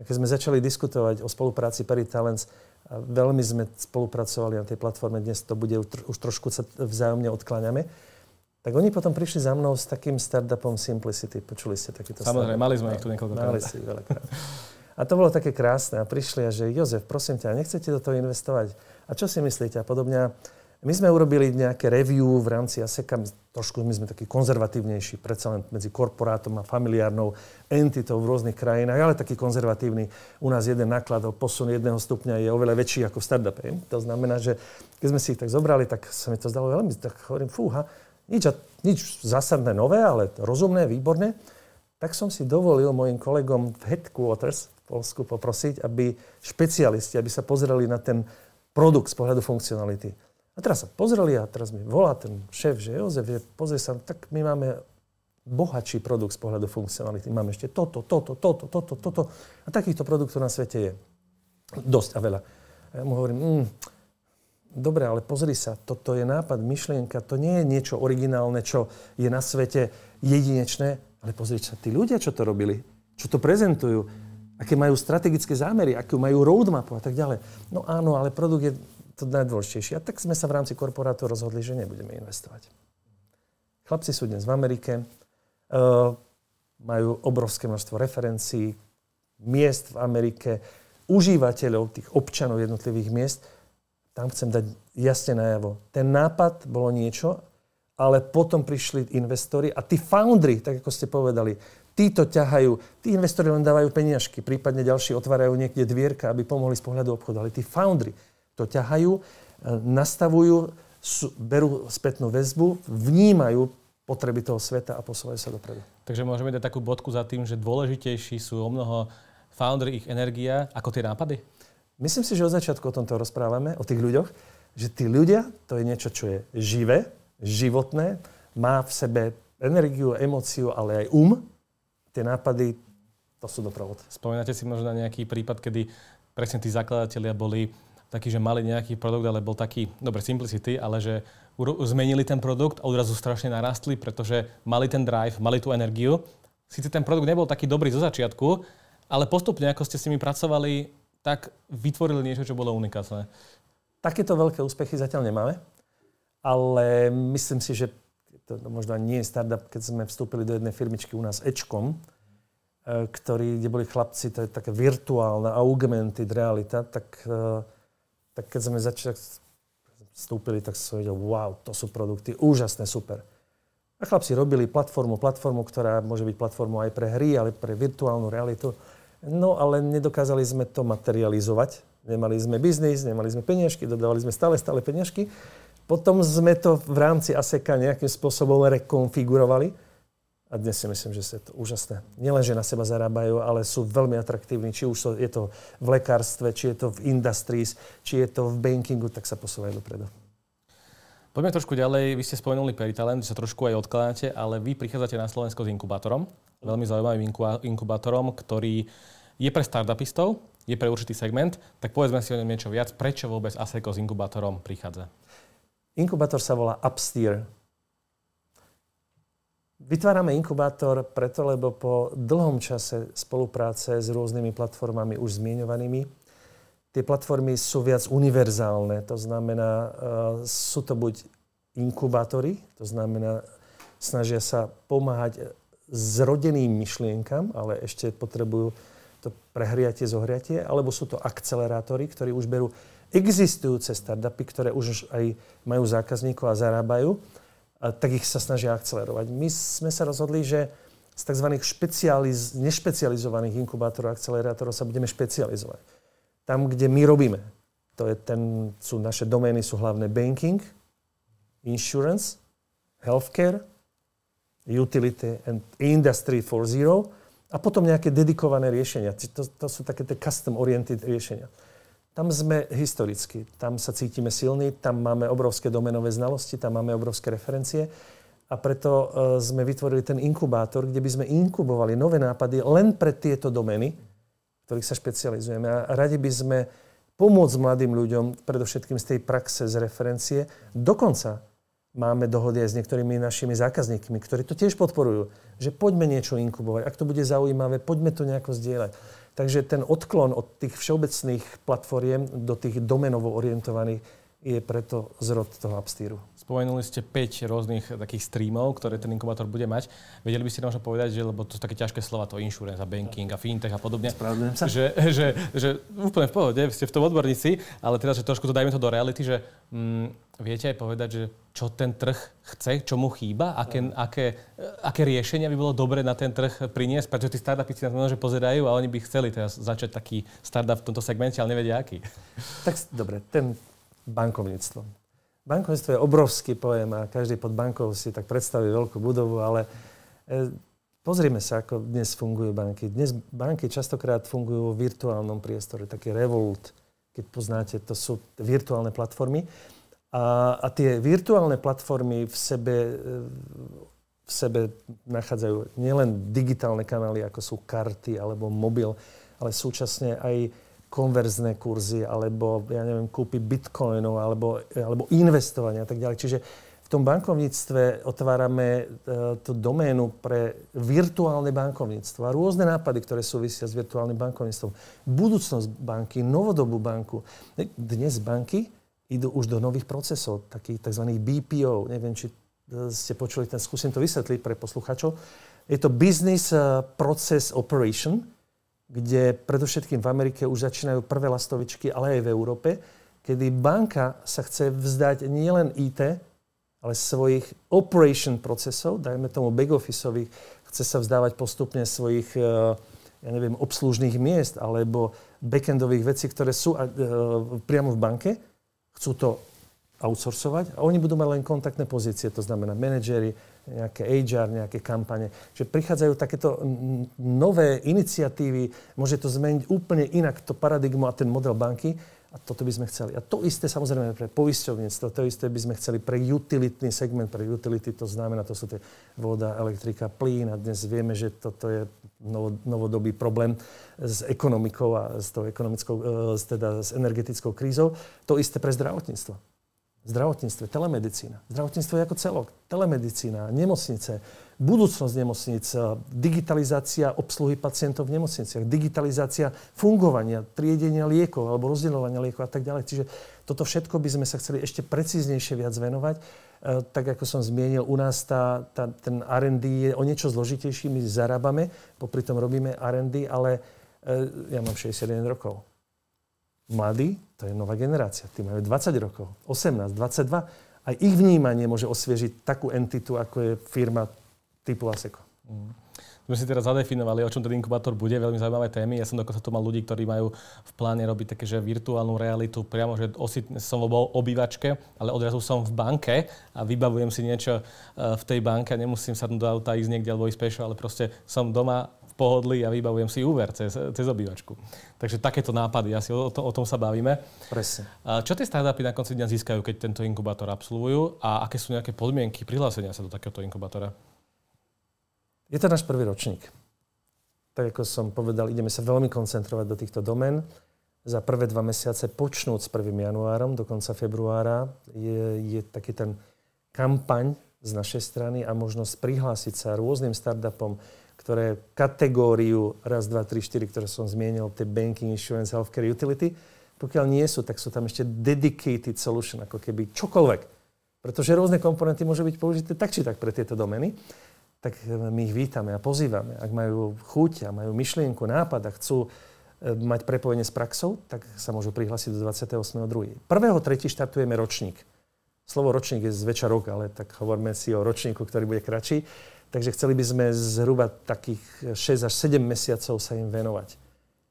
A keď sme začali diskutovať o spolupráci Peritalents, a veľmi sme spolupracovali na tej platforme, dnes to bude už trošku sa vzájomne odkláňame, tak oni potom prišli za mnou s takým startupom Simplicity. Počuli ste takýto Samozrejme, startup? mali sme ich tu niekoľkokrát. Mali si veľakrát. A to bolo také krásne. A prišli a že Jozef, prosím ťa, nechcete do toho investovať? A čo si myslíte? A podobne. My sme urobili nejaké review v rámci ASECA, trošku my sme takí konzervatívnejší, predsa len medzi korporátom a familiárnou entitou v rôznych krajinách, ale taký konzervatívny. U nás jeden náklad o posun jedného stupňa je oveľa väčší ako v startupe. To znamená, že keď sme si ich tak zobrali, tak sa mi to zdalo veľmi, tak hovorím, fúha, nič, nič zásadné nové, ale rozumné, výborné. Tak som si dovolil mojim kolegom v headquarters Polsku poprosiť, aby špecialisti, aby sa pozreli na ten produkt z pohľadu funkcionality. A teraz sa pozreli a teraz mi volá ten šéf, že Jozef, že pozrie sa, tak my máme bohatší produkt z pohľadu funkcionality. Máme ešte toto, toto, toto, toto, toto. A takýchto produktov na svete je dosť a veľa. A ja mu hovorím, mm, dobre, ale pozri sa, toto je nápad, myšlienka, to nie je niečo originálne, čo je na svete jedinečné, ale pozri sa, tí ľudia, čo to robili, čo to prezentujú, aké majú strategické zámery, akú majú roadmapu a tak ďalej. No áno, ale produkt je to najdôležitejšie. A tak sme sa v rámci korporátu rozhodli, že nebudeme investovať. Chlapci sú dnes v Amerike, uh, majú obrovské množstvo referencií, miest v Amerike, užívateľov, tých občanov jednotlivých miest. Tam chcem dať jasne najavo. Ten nápad bolo niečo, ale potom prišli investori a tí foundry, tak ako ste povedali, Títo ťahajú, tí investori len dávajú peniažky, prípadne ďalší otvárajú niekde dvierka, aby pomohli z pohľadu obchodu. Ale tí foundry to ťahajú, e, nastavujú, berú spätnú väzbu, vnímajú potreby toho sveta a posúvajú sa dopredu. Takže môžeme dať takú bodku za tým, že dôležitejší sú o mnoho foundry, ich energia, ako tie nápady? Myslím si, že od začiatku o tomto rozprávame, o tých ľuďoch, že tí ľudia, to je niečo, čo je živé, životné, má v sebe energiu, emóciu, ale aj um, tie nápady, to sú doprovod. Spomínate si možno na nejaký prípad, kedy presne tí zakladatelia boli takí, že mali nejaký produkt, ale bol taký, dobre, simplicity, ale že zmenili ten produkt a odrazu strašne narastli, pretože mali ten drive, mali tú energiu. Sice ten produkt nebol taký dobrý zo začiatku, ale postupne, ako ste s nimi pracovali, tak vytvorili niečo, čo bolo unikátne. Takéto veľké úspechy zatiaľ nemáme, ale myslím si, že to možno nie je startup, keď sme vstúpili do jednej firmičky u nás Ečkom, e, ktorý, kde boli chlapci, to je taká virtuálna, augmented realita, tak, e, tak keď sme začali, vstúpili, tak som vedel, wow, to sú produkty, úžasné, super. A chlapci robili platformu, platformu, ktorá môže byť platformou aj pre hry, ale pre virtuálnu realitu. No ale nedokázali sme to materializovať. Nemali sme biznis, nemali sme peniažky, dodávali sme stále, stále peniažky. Potom sme to v rámci ASEKA nejakým spôsobom rekonfigurovali. A dnes si myslím, že je to úžasné. Nielen, že na seba zarábajú, ale sú veľmi atraktívni. Či už je to v lekárstve, či je to v industries, či je to v bankingu, tak sa posúvajú dopredu. Poďme trošku ďalej. Vy ste spomenuli Peritalent, že sa trošku aj odkladáte, ale vy prichádzate na Slovensko s inkubátorom. Veľmi zaujímavým inkubátorom, ktorý je pre startupistov, je pre určitý segment, tak povedzme si o ňom niečo viac. Prečo vôbec ASECO s inkubátorom prichádza? Inkubátor sa volá Upsteer. Vytvárame inkubátor preto, lebo po dlhom čase spolupráce s rôznymi platformami už zmienovanými, tie platformy sú viac univerzálne. To znamená, uh, sú to buď inkubátory, to znamená, snažia sa pomáhať zrodeným myšlienkam, ale ešte potrebujú to prehriatie, zohriatie, alebo sú to akcelerátory, ktorí už berú existujúce startupy, ktoré už aj majú zákazníkov a zarábajú, tak ich sa snažia akcelerovať. My sme sa rozhodli, že z tzv. Špecializ- nešpecializovaných inkubátorov a akcelerátorov sa budeme špecializovať. Tam, kde my robíme. To je ten, sú naše domény, sú hlavné banking, insurance, healthcare, utility and industry 4.0 a potom nejaké dedikované riešenia. To, to sú také tie custom-oriented riešenia. Tam sme historicky, tam sa cítime silní, tam máme obrovské domenové znalosti, tam máme obrovské referencie a preto uh, sme vytvorili ten inkubátor, kde by sme inkubovali nové nápady len pre tieto domeny, ktorých sa špecializujeme. A radi by sme pomôcť mladým ľuďom, predovšetkým z tej praxe, z referencie, dokonca máme dohody aj s niektorými našimi zákazníkmi, ktorí to tiež podporujú, že poďme niečo inkubovať. Ak to bude zaujímavé, poďme to nejako zdieľať. Takže ten odklon od tých všeobecných platformiem do tých domenovo orientovaných je preto zrod toho Upsteeru. Spomenuli ste 5 rôznych takých streamov, ktoré ten inkubátor bude mať. Vedeli by ste možno povedať, že, lebo to sú také ťažké slova, to insurance a banking a fintech a podobne. sa. Že, že, že, úplne v pohode, ste v tom odborníci, ale teda, že trošku to dajme to do reality, že mm, viete aj povedať, že čo ten trh chce, čo mu chýba, aké, aké, aké riešenia by bolo dobre na ten trh priniesť, pretože tí startupy si na to že pozerajú a oni by chceli teraz začať taký startup v tomto segmente, ale nevedia aký. Tak dobre, ten bankovníctvo Bankovníctvo je obrovský pojem a každý pod bankou si tak predstaví veľkú budovu, ale e, pozrime sa, ako dnes fungujú banky. Dnes banky častokrát fungujú vo virtuálnom priestore, taký Revolut, keď poznáte, to sú virtuálne platformy. A, a tie virtuálne platformy v sebe, e, v sebe nachádzajú nielen digitálne kanály, ako sú karty alebo mobil, ale súčasne aj konverzné kurzy, alebo ja neviem, kúpy bitcoinov, alebo, alebo investovania a tak ďalej. Čiže v tom bankovníctve otvárame e, tú doménu pre virtuálne bankovníctvo a rôzne nápady, ktoré súvisia s virtuálnym bankovníctvom. Budúcnosť banky, novodobú banku. Dnes banky idú už do nových procesov, takých tzv. BPO. Neviem, či e, ste počuli ten, skúsim to vysvetliť pre posluchačov. Je to Business e, Process Operation, kde predovšetkým v Amerike už začínajú prvé lastovičky, ale aj v Európe, kedy banka sa chce vzdať nielen IT, ale svojich operation procesov, dajme tomu back-officeových, chce sa vzdávať postupne svojich eh, ja neviem, obslužných miest alebo backendových vecí, ktoré sú priamo v banke, chcú to outsourcovať a oni budú mať len kontaktné pozície, to znamená manažery, nejaké HR, nejaké kampane. Že prichádzajú takéto nové iniciatívy, môže to zmeniť úplne inak to paradigmu a ten model banky a toto by sme chceli. A to isté samozrejme pre poisťovníctvo, to isté by sme chceli pre utilitný segment, pre utility to znamená, to sú tie voda, elektrika, plyn a dnes vieme, že toto je novodobý problém s ekonomikou a s tou ekonomickou, e, teda s energetickou krízou. To isté pre zdravotníctvo zdravotníctve, telemedicína. Zdravotníctvo ako celok. Telemedicína, nemocnice, budúcnosť nemocnic, digitalizácia obsluhy pacientov v nemocniciach, digitalizácia fungovania, triedenia liekov alebo rozdeľovania liekov a tak ďalej. Čiže toto všetko by sme sa chceli ešte precíznejšie viac venovať. E, tak ako som zmienil, u nás tá, tá, ten R&D je o niečo zložitejší. My zarábame, popri tom robíme R&D, ale e, ja mám 61 rokov Mladí, to je nová generácia, tí majú 20 rokov, 18, 22. Aj ich vnímanie môže osviežiť takú entitu, ako je firma typu ASECO. Mm. Sme si teraz zadefinovali, o čom ten inkubátor bude, veľmi zaujímavé témy. Ja som dokonca tu mal ľudí, ktorí majú v pláne robiť také, že virtuálnu realitu, priamo, že osi, som v obývačke, ale odrazu som v banke a vybavujem si niečo eh, v tej banke a nemusím sa do auta ísť niekde alebo ísť pešo, ale proste som doma pohodlí a vybavujem si úver cez, cez obývačku. Takže takéto nápady, asi o, to, o tom sa bavíme. Presne. Čo tie startupy na konci dňa získajú, keď tento inkubátor absolvujú a aké sú nejaké podmienky prihlásenia sa do takéhoto inkubátora? Je to náš prvý ročník. tak ako som povedal, ideme sa veľmi koncentrovať do týchto domén. Za prvé dva mesiace, počnúť s 1. januárom do konca februára, je, je taký ten kampaň z našej strany a možnosť prihlásiť sa rôznym startupom, ktoré kategóriu raz, dva, tri, štyri, ktoré som zmienil, tie banking, insurance, healthcare, utility, pokiaľ nie sú, tak sú tam ešte dedicated solution, ako keby čokoľvek. Pretože rôzne komponenty môžu byť použité tak či tak pre tieto domeny. Tak my ich vítame a pozývame. Ak majú chuť a majú myšlienku, nápad a chcú e, mať prepojenie s praxou, tak sa môžu prihlásiť do 28.2. 1.3. štartujeme ročník. Slovo ročník je zväčša rok, ale tak hovoríme si o ročníku, ktorý bude kratší. Takže chceli by sme zhruba takých 6 až 7 mesiacov sa im venovať.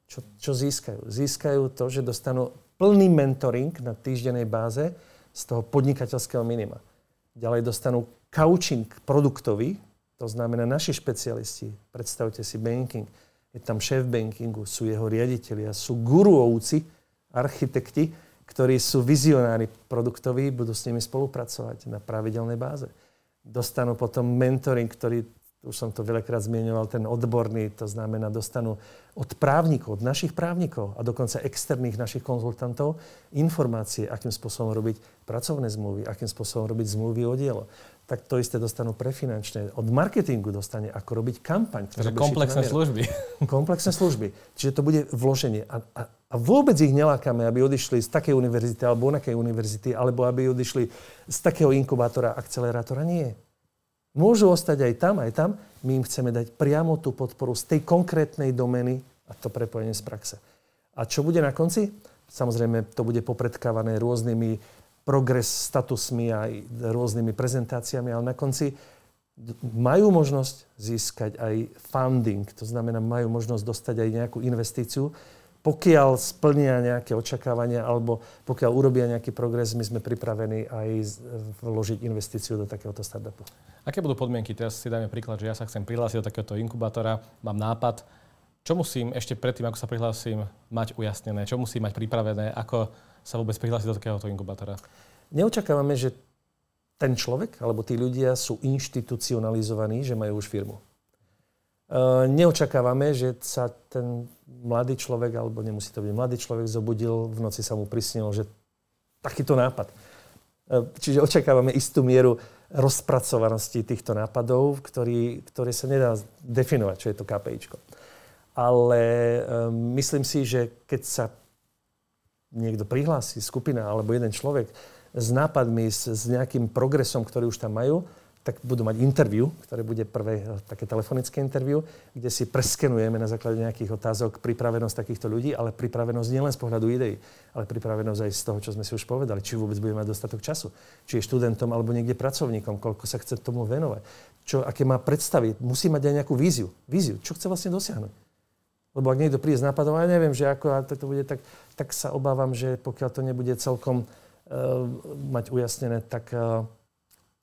Čo, čo získajú? Získajú to, že dostanú plný mentoring na týždennej báze z toho podnikateľského minima. Ďalej dostanú coaching produktový, to znamená naši špecialisti. Predstavte si banking. Je tam šéf bankingu, sú jeho riaditeľia, sú guruovci, architekti, ktorí sú vizionári produktoví, budú s nimi spolupracovať na pravidelnej báze. Dostanú potom mentoring, ktorý už som to veľakrát zmienoval, ten odborný, to znamená, dostanú od právnikov, od našich právnikov a dokonca externých našich konzultantov informácie, akým spôsobom robiť pracovné zmluvy, akým spôsobom robiť zmluvy o dielo. Tak to isté dostanú pre finančné. Od marketingu dostane, ako robiť kampaň. Takže komplexné služby. Komplexné služby. Čiže to bude vloženie. A, a, a vôbec ich nelákame, aby odišli z takej univerzity alebo onakej univerzity, alebo aby odišli z takého inkubátora, akcelerátora. Nie Môžu ostať aj tam, aj tam. My im chceme dať priamo tú podporu z tej konkrétnej domeny a to prepojenie z praxe. A čo bude na konci? Samozrejme, to bude popredkávané rôznymi progres statusmi a rôznymi prezentáciami, ale na konci majú možnosť získať aj funding, to znamená, majú možnosť dostať aj nejakú investíciu, pokiaľ splnia nejaké očakávania alebo pokiaľ urobia nejaký progres, my sme pripravení aj vložiť investíciu do takéhoto startupu. Aké budú podmienky? Teraz si dajme príklad, že ja sa chcem prihlásiť do takéhoto inkubátora, mám nápad. Čo musím ešte predtým, ako sa prihlásim, mať ujasnené? Čo musím mať pripravené? Ako sa vôbec prihlásiť do takéhoto inkubátora? Neočakávame, že ten človek alebo tí ľudia sú inštitucionalizovaní, že majú už firmu. E, neočakávame, že sa ten mladý človek, alebo nemusí to byť mladý človek, zobudil, v noci sa mu prisnilo, že takýto nápad. E, čiže očakávame istú mieru rozpracovanosti týchto nápadov, ktorý, ktoré sa nedá definovať, čo je to KPIčko. Ale um, myslím si, že keď sa niekto prihlási, skupina alebo jeden človek s nápadmi, s, s nejakým progresom, ktorý už tam majú, tak budú mať interviu, ktoré bude prvé eh, také telefonické interviu, kde si preskenujeme na základe nejakých otázok pripravenosť takýchto ľudí, ale pripravenosť nielen z pohľadu ideí, ale pripravenosť aj z toho, čo sme si už povedali, či vôbec budeme mať dostatok času, či je študentom alebo niekde pracovníkom, koľko sa chce tomu venovať, čo, aké má predstavy, musí mať aj nejakú víziu. Víziu, čo chce vlastne dosiahnuť. Lebo ak niekto príde s nápadom, ja neviem, že ako a to bude, tak, tak sa obávam, že pokiaľ to nebude celkom uh, mať ujasnené, tak uh,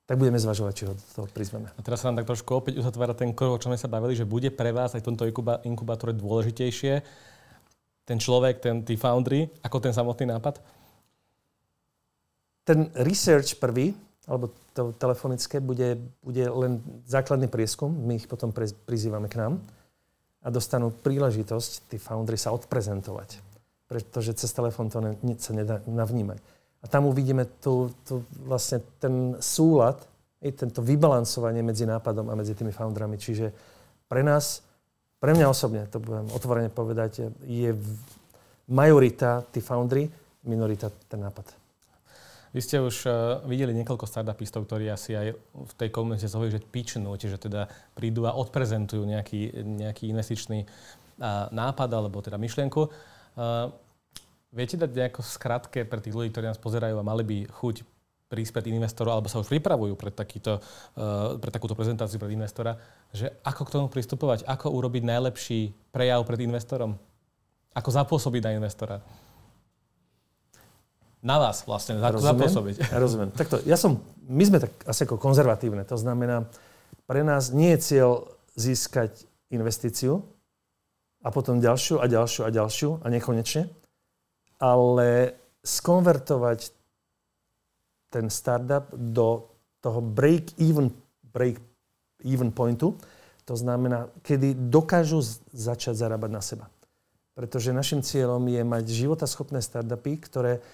tak budeme zvažovať, či ho do toho prizveme. A teraz sa nám tak trošku opäť uzatvára ten krok, o čom sme sa bavili, že bude pre vás aj v tomto inkubátore dôležitejšie ten človek, ten, tí foundry, ako ten samotný nápad? Ten research prvý, alebo to telefonické, bude, bude len základný prieskum. My ich potom pre, prizývame k nám a dostanú príležitosť tí foundry sa odprezentovať. Pretože cez telefón to ne, sa nedá navnímať. A tam uvidíme tu, tu vlastne ten súlad, i tento vybalancovanie medzi nápadom a medzi tými foundrami. Čiže pre nás, pre mňa osobne, to budem otvorene povedať, je majorita tí foundry, minorita ten nápad. Vy ste už uh, videli niekoľko startupistov, ktorí asi aj v tej komunite sa že pitchnú, čiže teda prídu a odprezentujú nejaký, nejaký investičný uh, nápad alebo teda myšlienku. Uh, Viete dať nejako skratke pre tých ľudí, ktorí nás pozerajú a mali by chuť prísť pred investorov, alebo sa už pripravujú pred, takýto, uh, pred takúto prezentáciu pred investora, že ako k tomu pristupovať, ako urobiť najlepší prejav pred investorom, ako zapôsobiť na investora. Na vás vlastne, ako rozumiem, zapôsobiť. Rozumiem. Takto, ja som, my sme tak asi ako konzervatívne, to znamená, pre nás nie je cieľ získať investíciu a potom ďalšiu a ďalšiu a ďalšiu a nekonečne, ale skonvertovať ten startup do toho break-even break even pointu, To znamená, kedy dokážu začať zarábať na seba. Pretože našim cieľom je mať životaschopné startupy, ktoré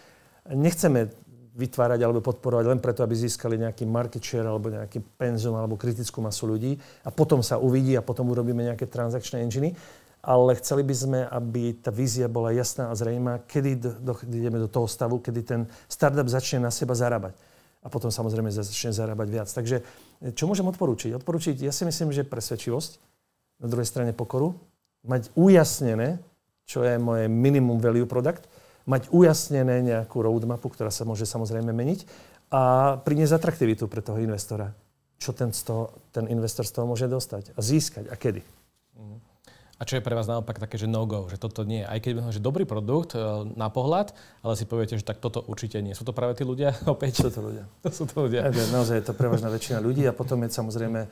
nechceme vytvárať alebo podporovať len preto, aby získali nejaký market share alebo nejaký penzum alebo kritickú masu ľudí a potom sa uvidí a potom urobíme nejaké transakčné enginy. Ale chceli by sme, aby tá vízia bola jasná a zrejmá, kedy ideme do toho stavu, kedy ten startup začne na seba zarábať. A potom samozrejme začne zarábať viac. Takže čo môžem odporúčiť? Odporúčiť, ja si myslím, že presvedčivosť, na druhej strane pokoru, mať ujasnené, čo je moje minimum value product, mať ujasnené nejakú roadmapu, ktorá sa môže samozrejme meniť a priniesť atraktivitu pre toho investora. Čo ten, z toho, ten investor z toho môže dostať a získať a kedy. A čo je pre vás naopak také, že no-go, že toto nie. Aj keď že dobrý produkt e, na pohľad, ale si poviete, že tak toto určite nie. Sú to práve tí ľudia opäť? Sú to ľudia. To sú to ľudia. Ja, naozaj je to prevažná väčšina ľudí a potom je samozrejme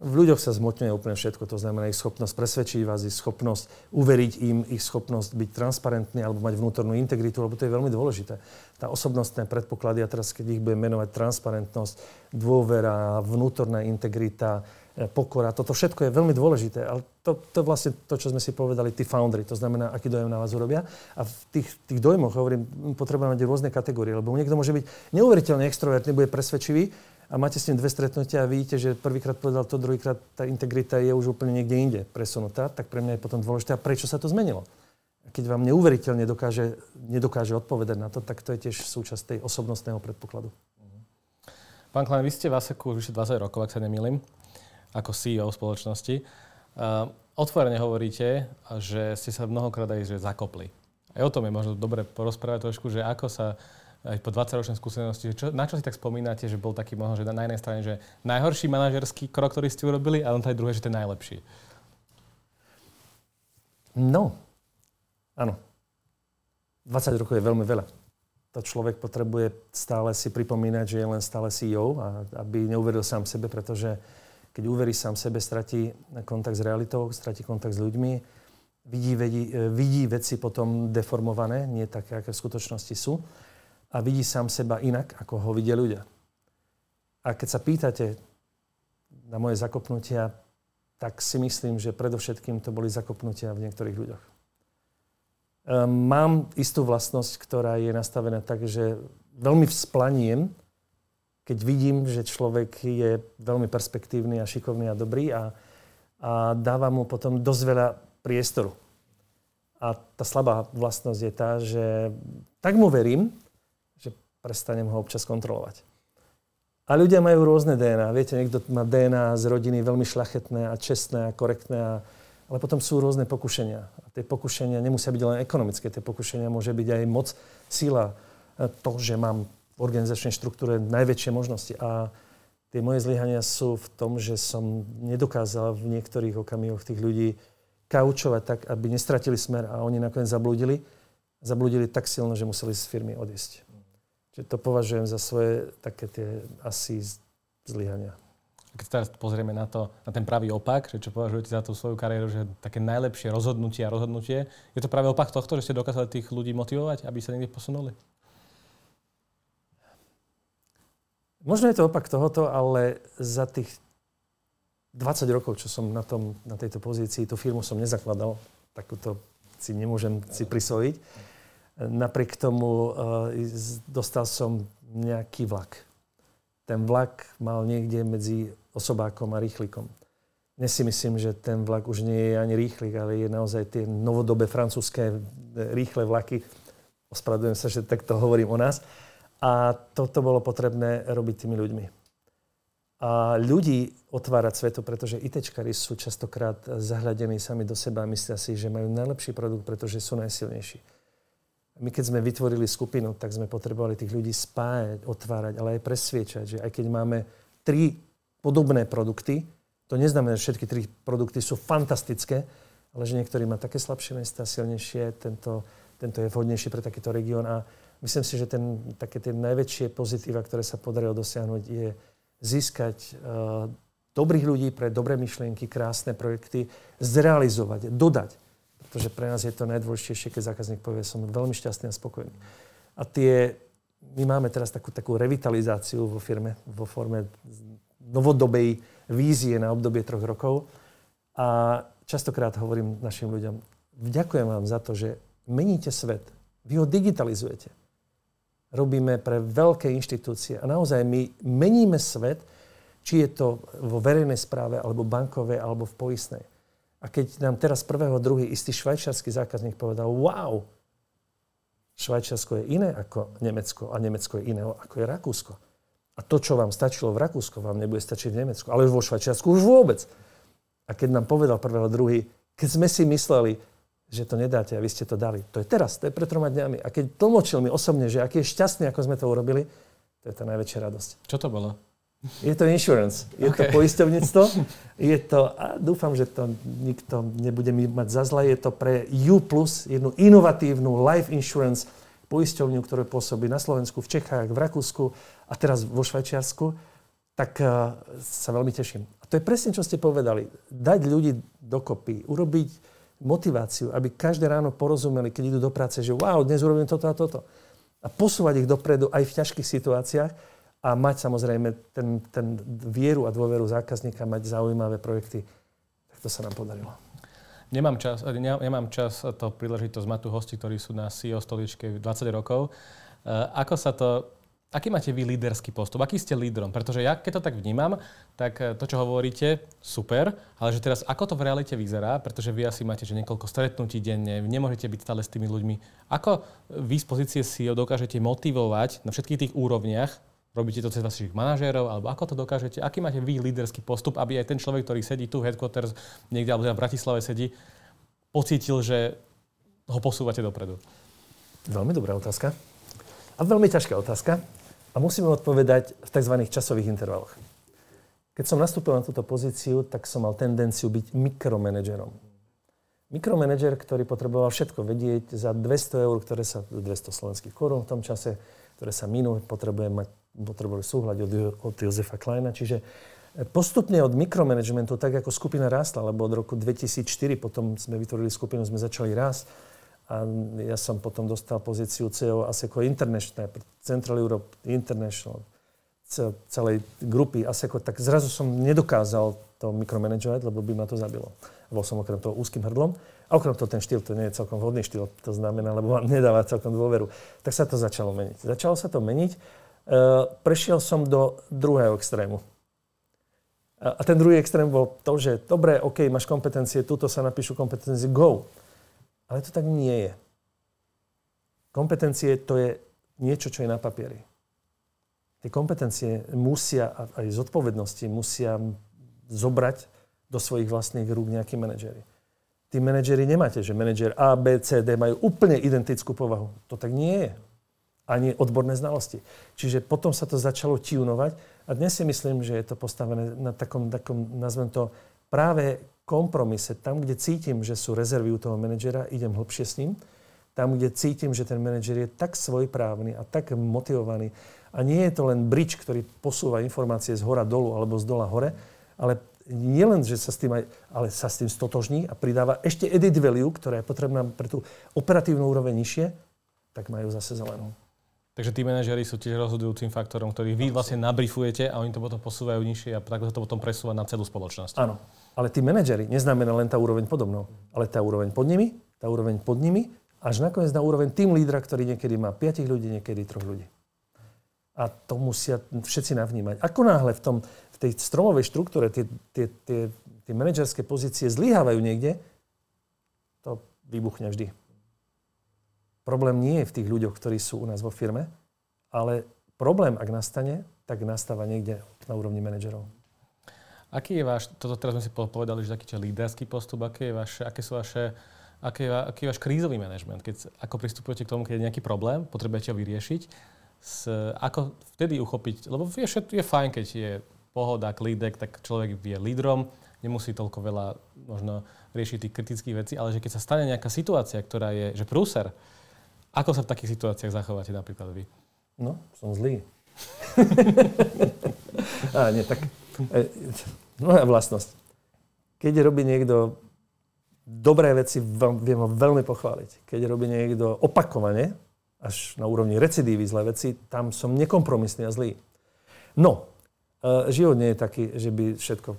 v ľuďoch sa zmotňuje úplne všetko. To znamená ich schopnosť presvedčiť vás, ich schopnosť uveriť im, ich schopnosť byť transparentný alebo mať vnútornú integritu, lebo to je veľmi dôležité. Tá osobnostné predpoklady, a teraz keď ich budem menovať transparentnosť, dôvera, vnútorná integrita, e, pokora, toto všetko je veľmi dôležité. Ale to, to vlastne to, čo sme si povedali, tí foundry, to znamená, aký dojem na vás urobia. A v tých, tých dojmoch, hovorím, potrebujeme mať rôzne kategórie, lebo niekto môže byť neuveriteľne extrovertný, bude presvedčivý, a máte s ním dve stretnutia a vidíte, že prvýkrát povedal to, druhýkrát tá integrita je už úplne niekde inde presunutá, tak pre mňa je potom dôležité, a prečo sa to zmenilo. Keď vám neuveriteľne dokáže, nedokáže odpovedať na to, tak to je tiež súčasť tej osobnostného predpokladu. Pán Klein, vy ste v ASEKu už vyše 20 rokov, ak sa nemýlim, ako CEO spoločnosti. Uh, otvorene hovoríte, že ste sa mnohokrát aj že zakopli. Aj o tom je možno dobre porozprávať trošku, že ako sa aj po 20-ročnej skúsenosti, čo, na čo si tak spomínate, že bol taký možno, že na jednej strane, že najhorší manažerský krok, ktorý ste urobili, a on taj druhé, že ten najlepší? No, áno. 20 rokov je veľmi veľa. To človek potrebuje stále si pripomínať, že je len stále CEO, a aby neuveril sám sebe, pretože keď uverí sám sebe, stratí kontakt s realitou, stratí kontakt s ľuďmi, vidí, vidí, vidí veci potom deformované, nie také, aké v skutočnosti sú a vidí sám seba inak, ako ho vidia ľudia. A keď sa pýtate na moje zakopnutia, tak si myslím, že predovšetkým to boli zakopnutia v niektorých ľuďoch. Ehm, mám istú vlastnosť, ktorá je nastavená tak, že veľmi vzplaniem, keď vidím, že človek je veľmi perspektívny a šikovný a dobrý a, a dáva mu potom dosť veľa priestoru. A tá slabá vlastnosť je tá, že tak mu verím, prestanem ho občas kontrolovať. A ľudia majú rôzne DNA. Viete, niekto má DNA z rodiny veľmi šľachetné a čestné a korektné, a, ale potom sú rôzne pokušenia. A tie pokušenia nemusia byť len ekonomické, tie pokušenia môže byť aj moc, sila, to, že mám organizačnej štruktúre najväčšie možnosti. A tie moje zlyhania sú v tom, že som nedokázal v niektorých okamihoch tých ľudí kaučovať tak, aby nestratili smer a oni nakoniec zablúdili. Zablúdili tak silno, že museli z firmy odísť. Čiže to považujem za svoje také tie asi zlyhania. Keď teraz pozrieme na, to, na ten pravý opak, že čo považujete za tú svoju kariéru, že také najlepšie rozhodnutie a rozhodnutie, je to práve opak tohto, že ste dokázali tých ľudí motivovať, aby sa niekde posunuli? Možno je to opak tohoto, ale za tých 20 rokov, čo som na, tom, na tejto pozícii, tú firmu som nezakladal, takúto si nemôžem si prisvojiť. Napriek tomu eh, dostal som nejaký vlak. Ten vlak mal niekde medzi osobákom a rýchlikom. Dnes si myslím, že ten vlak už nie je ani rýchlik, ale je naozaj tie novodobé francúzske eh, rýchle vlaky. Ospravedlňujem sa, že takto hovorím o nás. A toto bolo potrebné robiť tými ľuďmi. A ľudí otvárať svetu, pretože ITčkari sú častokrát zahľadení sami do seba a myslia si, že majú najlepší produkt, pretože sú najsilnejší my keď sme vytvorili skupinu, tak sme potrebovali tých ľudí spájať, otvárať, ale aj presviečať, že aj keď máme tri podobné produkty, to neznamená, že všetky tri produkty sú fantastické, ale že niektorý má také slabšie miesta, silnejšie, tento, tento je vhodnejší pre takýto región a myslím si, že ten, také tie najväčšie pozitíva, ktoré sa podarilo dosiahnuť, je získať uh, dobrých ľudí pre dobré myšlienky, krásne projekty, zrealizovať, dodať pretože pre nás je to najdôležitejšie, keď zákazník povie, som veľmi šťastný a spokojný. A tie, my máme teraz takú, takú revitalizáciu vo firme, vo forme novodobej vízie na obdobie troch rokov. A častokrát hovorím našim ľuďom, vďakujem vám za to, že meníte svet. Vy ho digitalizujete. Robíme pre veľké inštitúcie a naozaj my meníme svet, či je to vo verejnej správe, alebo bankovej, alebo v poistnej. A keď nám teraz prvého, druhý istý švajčiarsky zákazník povedal, wow, Švajčiarsko je iné ako Nemecko a Nemecko je iné ako je Rakúsko. A to, čo vám stačilo v Rakúsku, vám nebude stačiť v Nemecku. Ale vo Švajčiarsku už vôbec. A keď nám povedal prvého, druhý, keď sme si mysleli, že to nedáte a vy ste to dali. To je teraz, to je pred troma dňami. A keď tlmočil mi osobne, že aký je šťastný, ako sme to urobili, to je tá najväčšia radosť. Čo to bolo? Je to insurance, je okay. to poisťovníctvo, je to, a dúfam, že to nikto nebude mi mať za zle, je to pre U+, jednu inovatívnu life insurance poisťovňu, ktoré pôsobí na Slovensku, v Čechách, v Rakúsku a teraz vo Švajčiarsku, tak uh, sa veľmi teším. A to je presne, čo ste povedali. Dať ľudí dokopy, urobiť motiváciu, aby každé ráno porozumeli, keď idú do práce, že wow, dnes urobím toto a toto. A posúvať ich dopredu aj v ťažkých situáciách a mať samozrejme ten, ten vieru a dôveru zákazníka, mať zaujímavé projekty. Tak to sa nám podarilo. Nemám čas, eh, nemám čas to príležitosť mať tu hosti, ktorí sú na CEO stoličke 20 rokov. Eh, ako sa to, aký máte vy líderský postup? Aký ste lídrom? Pretože ja, keď to tak vnímam, tak eh, to, čo hovoríte, super, ale že teraz ako to v realite vyzerá, pretože vy asi máte že niekoľko stretnutí denne, nemôžete byť stále s tými ľuďmi. Ako vy z pozície CEO dokážete motivovať na všetkých tých úrovniach Robíte to cez vašich manažérov, alebo ako to dokážete? Aký máte vy líderský postup, aby aj ten človek, ktorý sedí tu v headquarters, niekde alebo v Bratislave sedí, pocítil, že ho posúvate dopredu? Veľmi dobrá otázka. A veľmi ťažká otázka. A musíme odpovedať v tzv. časových intervaloch. Keď som nastúpil na túto pozíciu, tak som mal tendenciu byť mikromanažerom. Mikromanager, ktorý potreboval všetko vedieť za 200 eur, ktoré sa, 200 slovenských korún v tom čase, ktoré sa minú, potrebujem mať potrebovali súhľad od, od Josefa Kleina. Čiže e, postupne od mikromanagementu, tak ako skupina rástla, lebo od roku 2004 potom sme vytvorili skupinu, sme začali rásť a ja som potom dostal pozíciu CEO ASECO International, Central Europe International, celej grupy ASECO, tak zrazu som nedokázal to mikromanagovať, lebo by ma to zabilo. Bol som okrem toho úzkým hrdlom. A okrem toho ten štýl, to nie je celkom vhodný štýl, to znamená, lebo vám nedáva celkom dôveru. Tak sa to začalo meniť. Začalo sa to meniť Eh, prešiel som do druhého extrému. A ten druhý extrém bol to, že dobre, OK, máš kompetencie, túto sa napíšu kompetencie, go. Ale to tak nie je. Kompetencie to je niečo, čo je na papieri. Tie kompetencie musia, aj zodpovednosti musia zobrať do svojich vlastných rúk nejakí manažery. Tí manažery nemáte, že manažer A, B, C, D majú úplne identickú povahu. To tak nie je ani odborné znalosti. Čiže potom sa to začalo tunovať a dnes si myslím, že je to postavené na takom, takom nazvem to, práve kompromise. Tam, kde cítim, že sú rezervy u toho manažera, idem hlbšie s ním. Tam, kde cítim, že ten manažer je tak svojprávny a tak motivovaný. A nie je to len bridge, ktorý posúva informácie z hora dolu alebo z dola hore, ale nie len, že sa s tým aj, ale sa s tým stotožní a pridáva ešte edit value, ktorá je potrebná pre tú operatívnu úroveň nižšie, tak majú zase zelenú. Takže tí manažery sú tiež rozhodujúcim faktorom, ktorý vy vlastne nabrifujete a oni to potom posúvajú nižšie a takto sa to potom presúva na celú spoločnosť. Áno. Ale tí manažery neznamená len tá úroveň podobnou, ale tá úroveň pod nimi, tá úroveň pod nimi, až nakoniec na úroveň tým lídra, ktorý niekedy má 5 ľudí, niekedy 3 ľudí. A to musia všetci navnímať. Ako náhle v, tom, v tej stromovej štruktúre tie, tie, tie, tie manažerské pozície zlyhávajú niekde, to vybuchne vždy. Problém nie je v tých ľuďoch, ktorí sú u nás vo firme, ale problém, ak nastane, tak nastáva niekde na úrovni manažerov. Aký je váš, toto teraz sme si povedali, že taký líderský postup, aké, je vaše, aké sú vaše, aký je, aký je váš krízový manažment? Keď, ako pristupujete k tomu, keď je nejaký problém, potrebujete ho vyriešiť, s, ako vtedy uchopiť, lebo je, je fajn, keď je pohoda, klídek, tak človek je lídrom, nemusí toľko veľa možno riešiť tých kritických vecí, ale že keď sa stane nejaká situácia, ktorá je, že prúser, ako sa v takých situáciách zachováte napríklad vy? No, som zlý. A nie, tak moja vlastnosť. Keď robí niekto dobré veci, viem ho veľmi pochváliť. Keď robí niekto opakovane, až na úrovni recidívy zlé veci, tam som nekompromisný a zlý. No, e, život nie je taký, že by všetko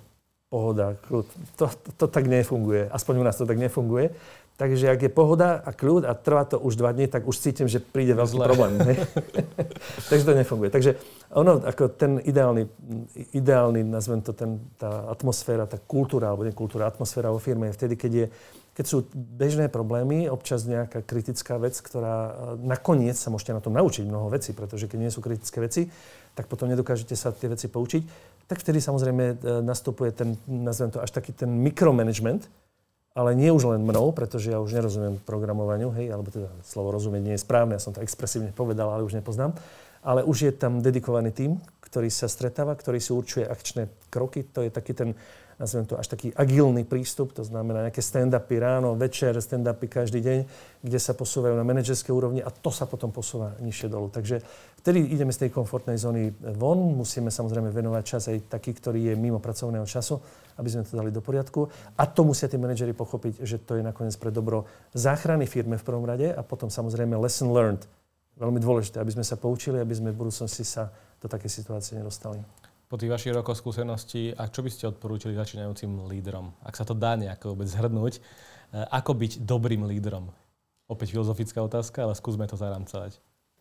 pohoda, kľud. To, to, to tak nefunguje. Aspoň u nás to tak nefunguje. Takže ak je pohoda a kľud a trvá to už dva dní, tak už cítim, že príde veľký Zle. problém. Takže to nefunguje. Takže ono, ako ten ideálny, ideálny nazvem to, ten, tá atmosféra, tá kultúra, alebo nie kultúra, atmosféra vo firme je vtedy, keď, je, keď sú bežné problémy, občas nejaká kritická vec, ktorá nakoniec sa môžete na tom naučiť mnoho vecí, pretože keď nie sú kritické veci, tak potom nedokážete sa tie veci poučiť. Tak vtedy samozrejme e, nastupuje ten, nazvem to, až taký ten mikromanagement, ale nie už len mnou, pretože ja už nerozumiem programovaniu, hej, alebo teda slovo rozumieť nie je správne, ja som to expresívne povedal, ale už nepoznám. Ale už je tam dedikovaný tým, ktorý sa stretáva, ktorý si určuje akčné kroky. To je taký ten nazvem to až taký agilný prístup, to znamená nejaké stand-upy ráno, večer, stand-upy každý deň, kde sa posúvajú na manažerské úrovni a to sa potom posúva nižšie dolu. Takže vtedy ideme z tej komfortnej zóny von, musíme samozrejme venovať čas aj taký, ktorý je mimo pracovného času, aby sme to dali do poriadku. A to musia tí manažeri pochopiť, že to je nakoniec pre dobro záchrany firmy v prvom rade a potom samozrejme lesson learned. Veľmi dôležité, aby sme sa poučili, aby sme v budúcnosti sa do také situácie nedostali po tých vašich rokoch skúseností a čo by ste odporúčili začínajúcim lídrom? Ak sa to dá nejako vôbec zhrnúť, eh, ako byť dobrým lídrom? Opäť filozofická otázka, ale skúsme to zaramcovať.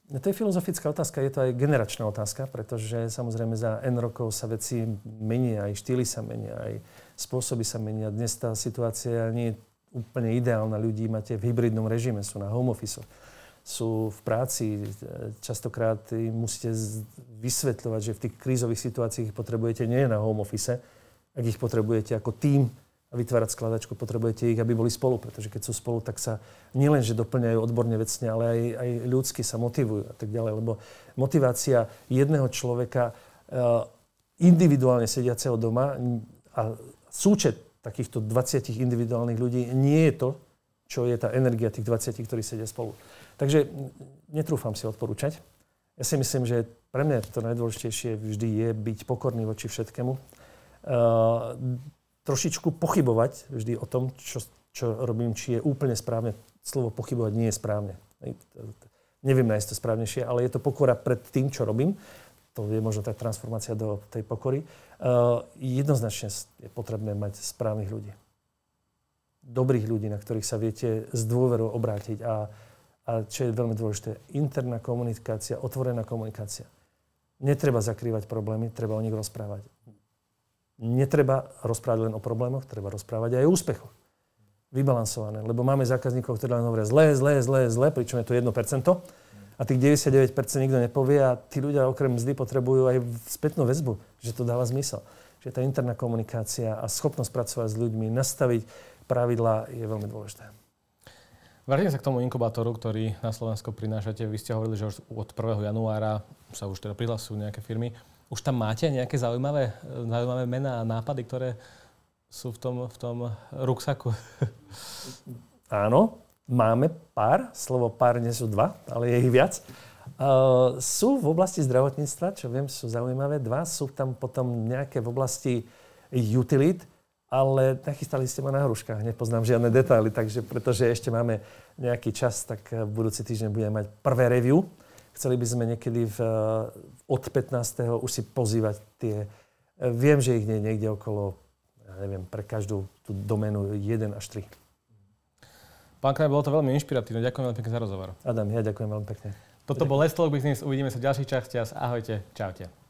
To je filozofická otázka, je to aj generačná otázka, pretože samozrejme za N rokov sa veci menia, aj štýly sa menia, aj spôsoby sa menia. Dnes tá situácia nie je úplne ideálna. Ľudí máte v hybridnom režime, sú na home office sú v práci. Častokrát musíte vysvetľovať, že v tých krízových situáciách ich potrebujete nie na home office, ak ich potrebujete ako tým a vytvárať skladačku, potrebujete ich, aby boli spolu, pretože keď sú spolu, tak sa nielen, že doplňajú odborne vecne, ale aj, aj ľudsky sa motivujú a tak ďalej. Lebo motivácia jedného človeka eh, individuálne sediaceho doma a súčet takýchto 20 individuálnych ľudí nie je to, čo je tá energia tých 20, ktorí sedia spolu. Takže netrúfam si odporúčať. Ja si myslím, že pre mňa to najdôležitejšie vždy je byť pokorný voči všetkému. Trošičku pochybovať vždy o tom, čo, čo robím, či je úplne správne. Slovo pochybovať nie je správne. Neviem nájsť to správnejšie, ale je to pokora pred tým, čo robím. To je možno tá transformácia do tej pokory. Uh, jednoznačne je potrebné mať správnych ľudí. Dobrých ľudí, na ktorých sa viete s dôverou obrátiť a a čo je veľmi dôležité, interná komunikácia, otvorená komunikácia. Netreba zakrývať problémy, treba o nich rozprávať. Netreba rozprávať len o problémoch, treba rozprávať aj o úspechoch. Vybalansované, lebo máme zákazníkov, ktorí len hovoria zlé, zlé, zlé, zlé, pričom je to 1%. A tých 99% nikto nepovie a tí ľudia okrem mzdy potrebujú aj spätnú väzbu, že to dáva zmysel. Že tá interná komunikácia a schopnosť pracovať s ľuďmi, nastaviť pravidlá je veľmi dôležité. Vrátim sa k tomu inkubátoru, ktorý na Slovensko prinášate. Vy ste hovorili, že od 1. januára sa už teda prihlasujú nejaké firmy. Už tam máte nejaké zaujímavé, zaujímavé mená a nápady, ktoré sú v tom, v tom ruksaku? Áno, máme pár. Slovo pár nie sú dva, ale je ich viac. Uh, sú v oblasti zdravotníctva, čo viem, sú zaujímavé. Dva sú tam potom nejaké v oblasti utility ale nachystali ste ma na hruškách, nepoznám žiadne detaily, takže pretože ešte máme nejaký čas, tak v budúci týždeň budeme mať prvé review. Chceli by sme niekedy v, od 15. už si pozývať tie... Viem, že ich nie je niekde okolo, ja neviem, pre každú tú domenu 1 až 3. Pán Kraj, bolo to veľmi inšpiratívne. Ďakujem veľmi pekne za rozhovor. Adam, ja ďakujem veľmi pekne. Toto bol Let's Talk Business. Uvidíme sa v ďalších častiach. Ahojte. Čaute.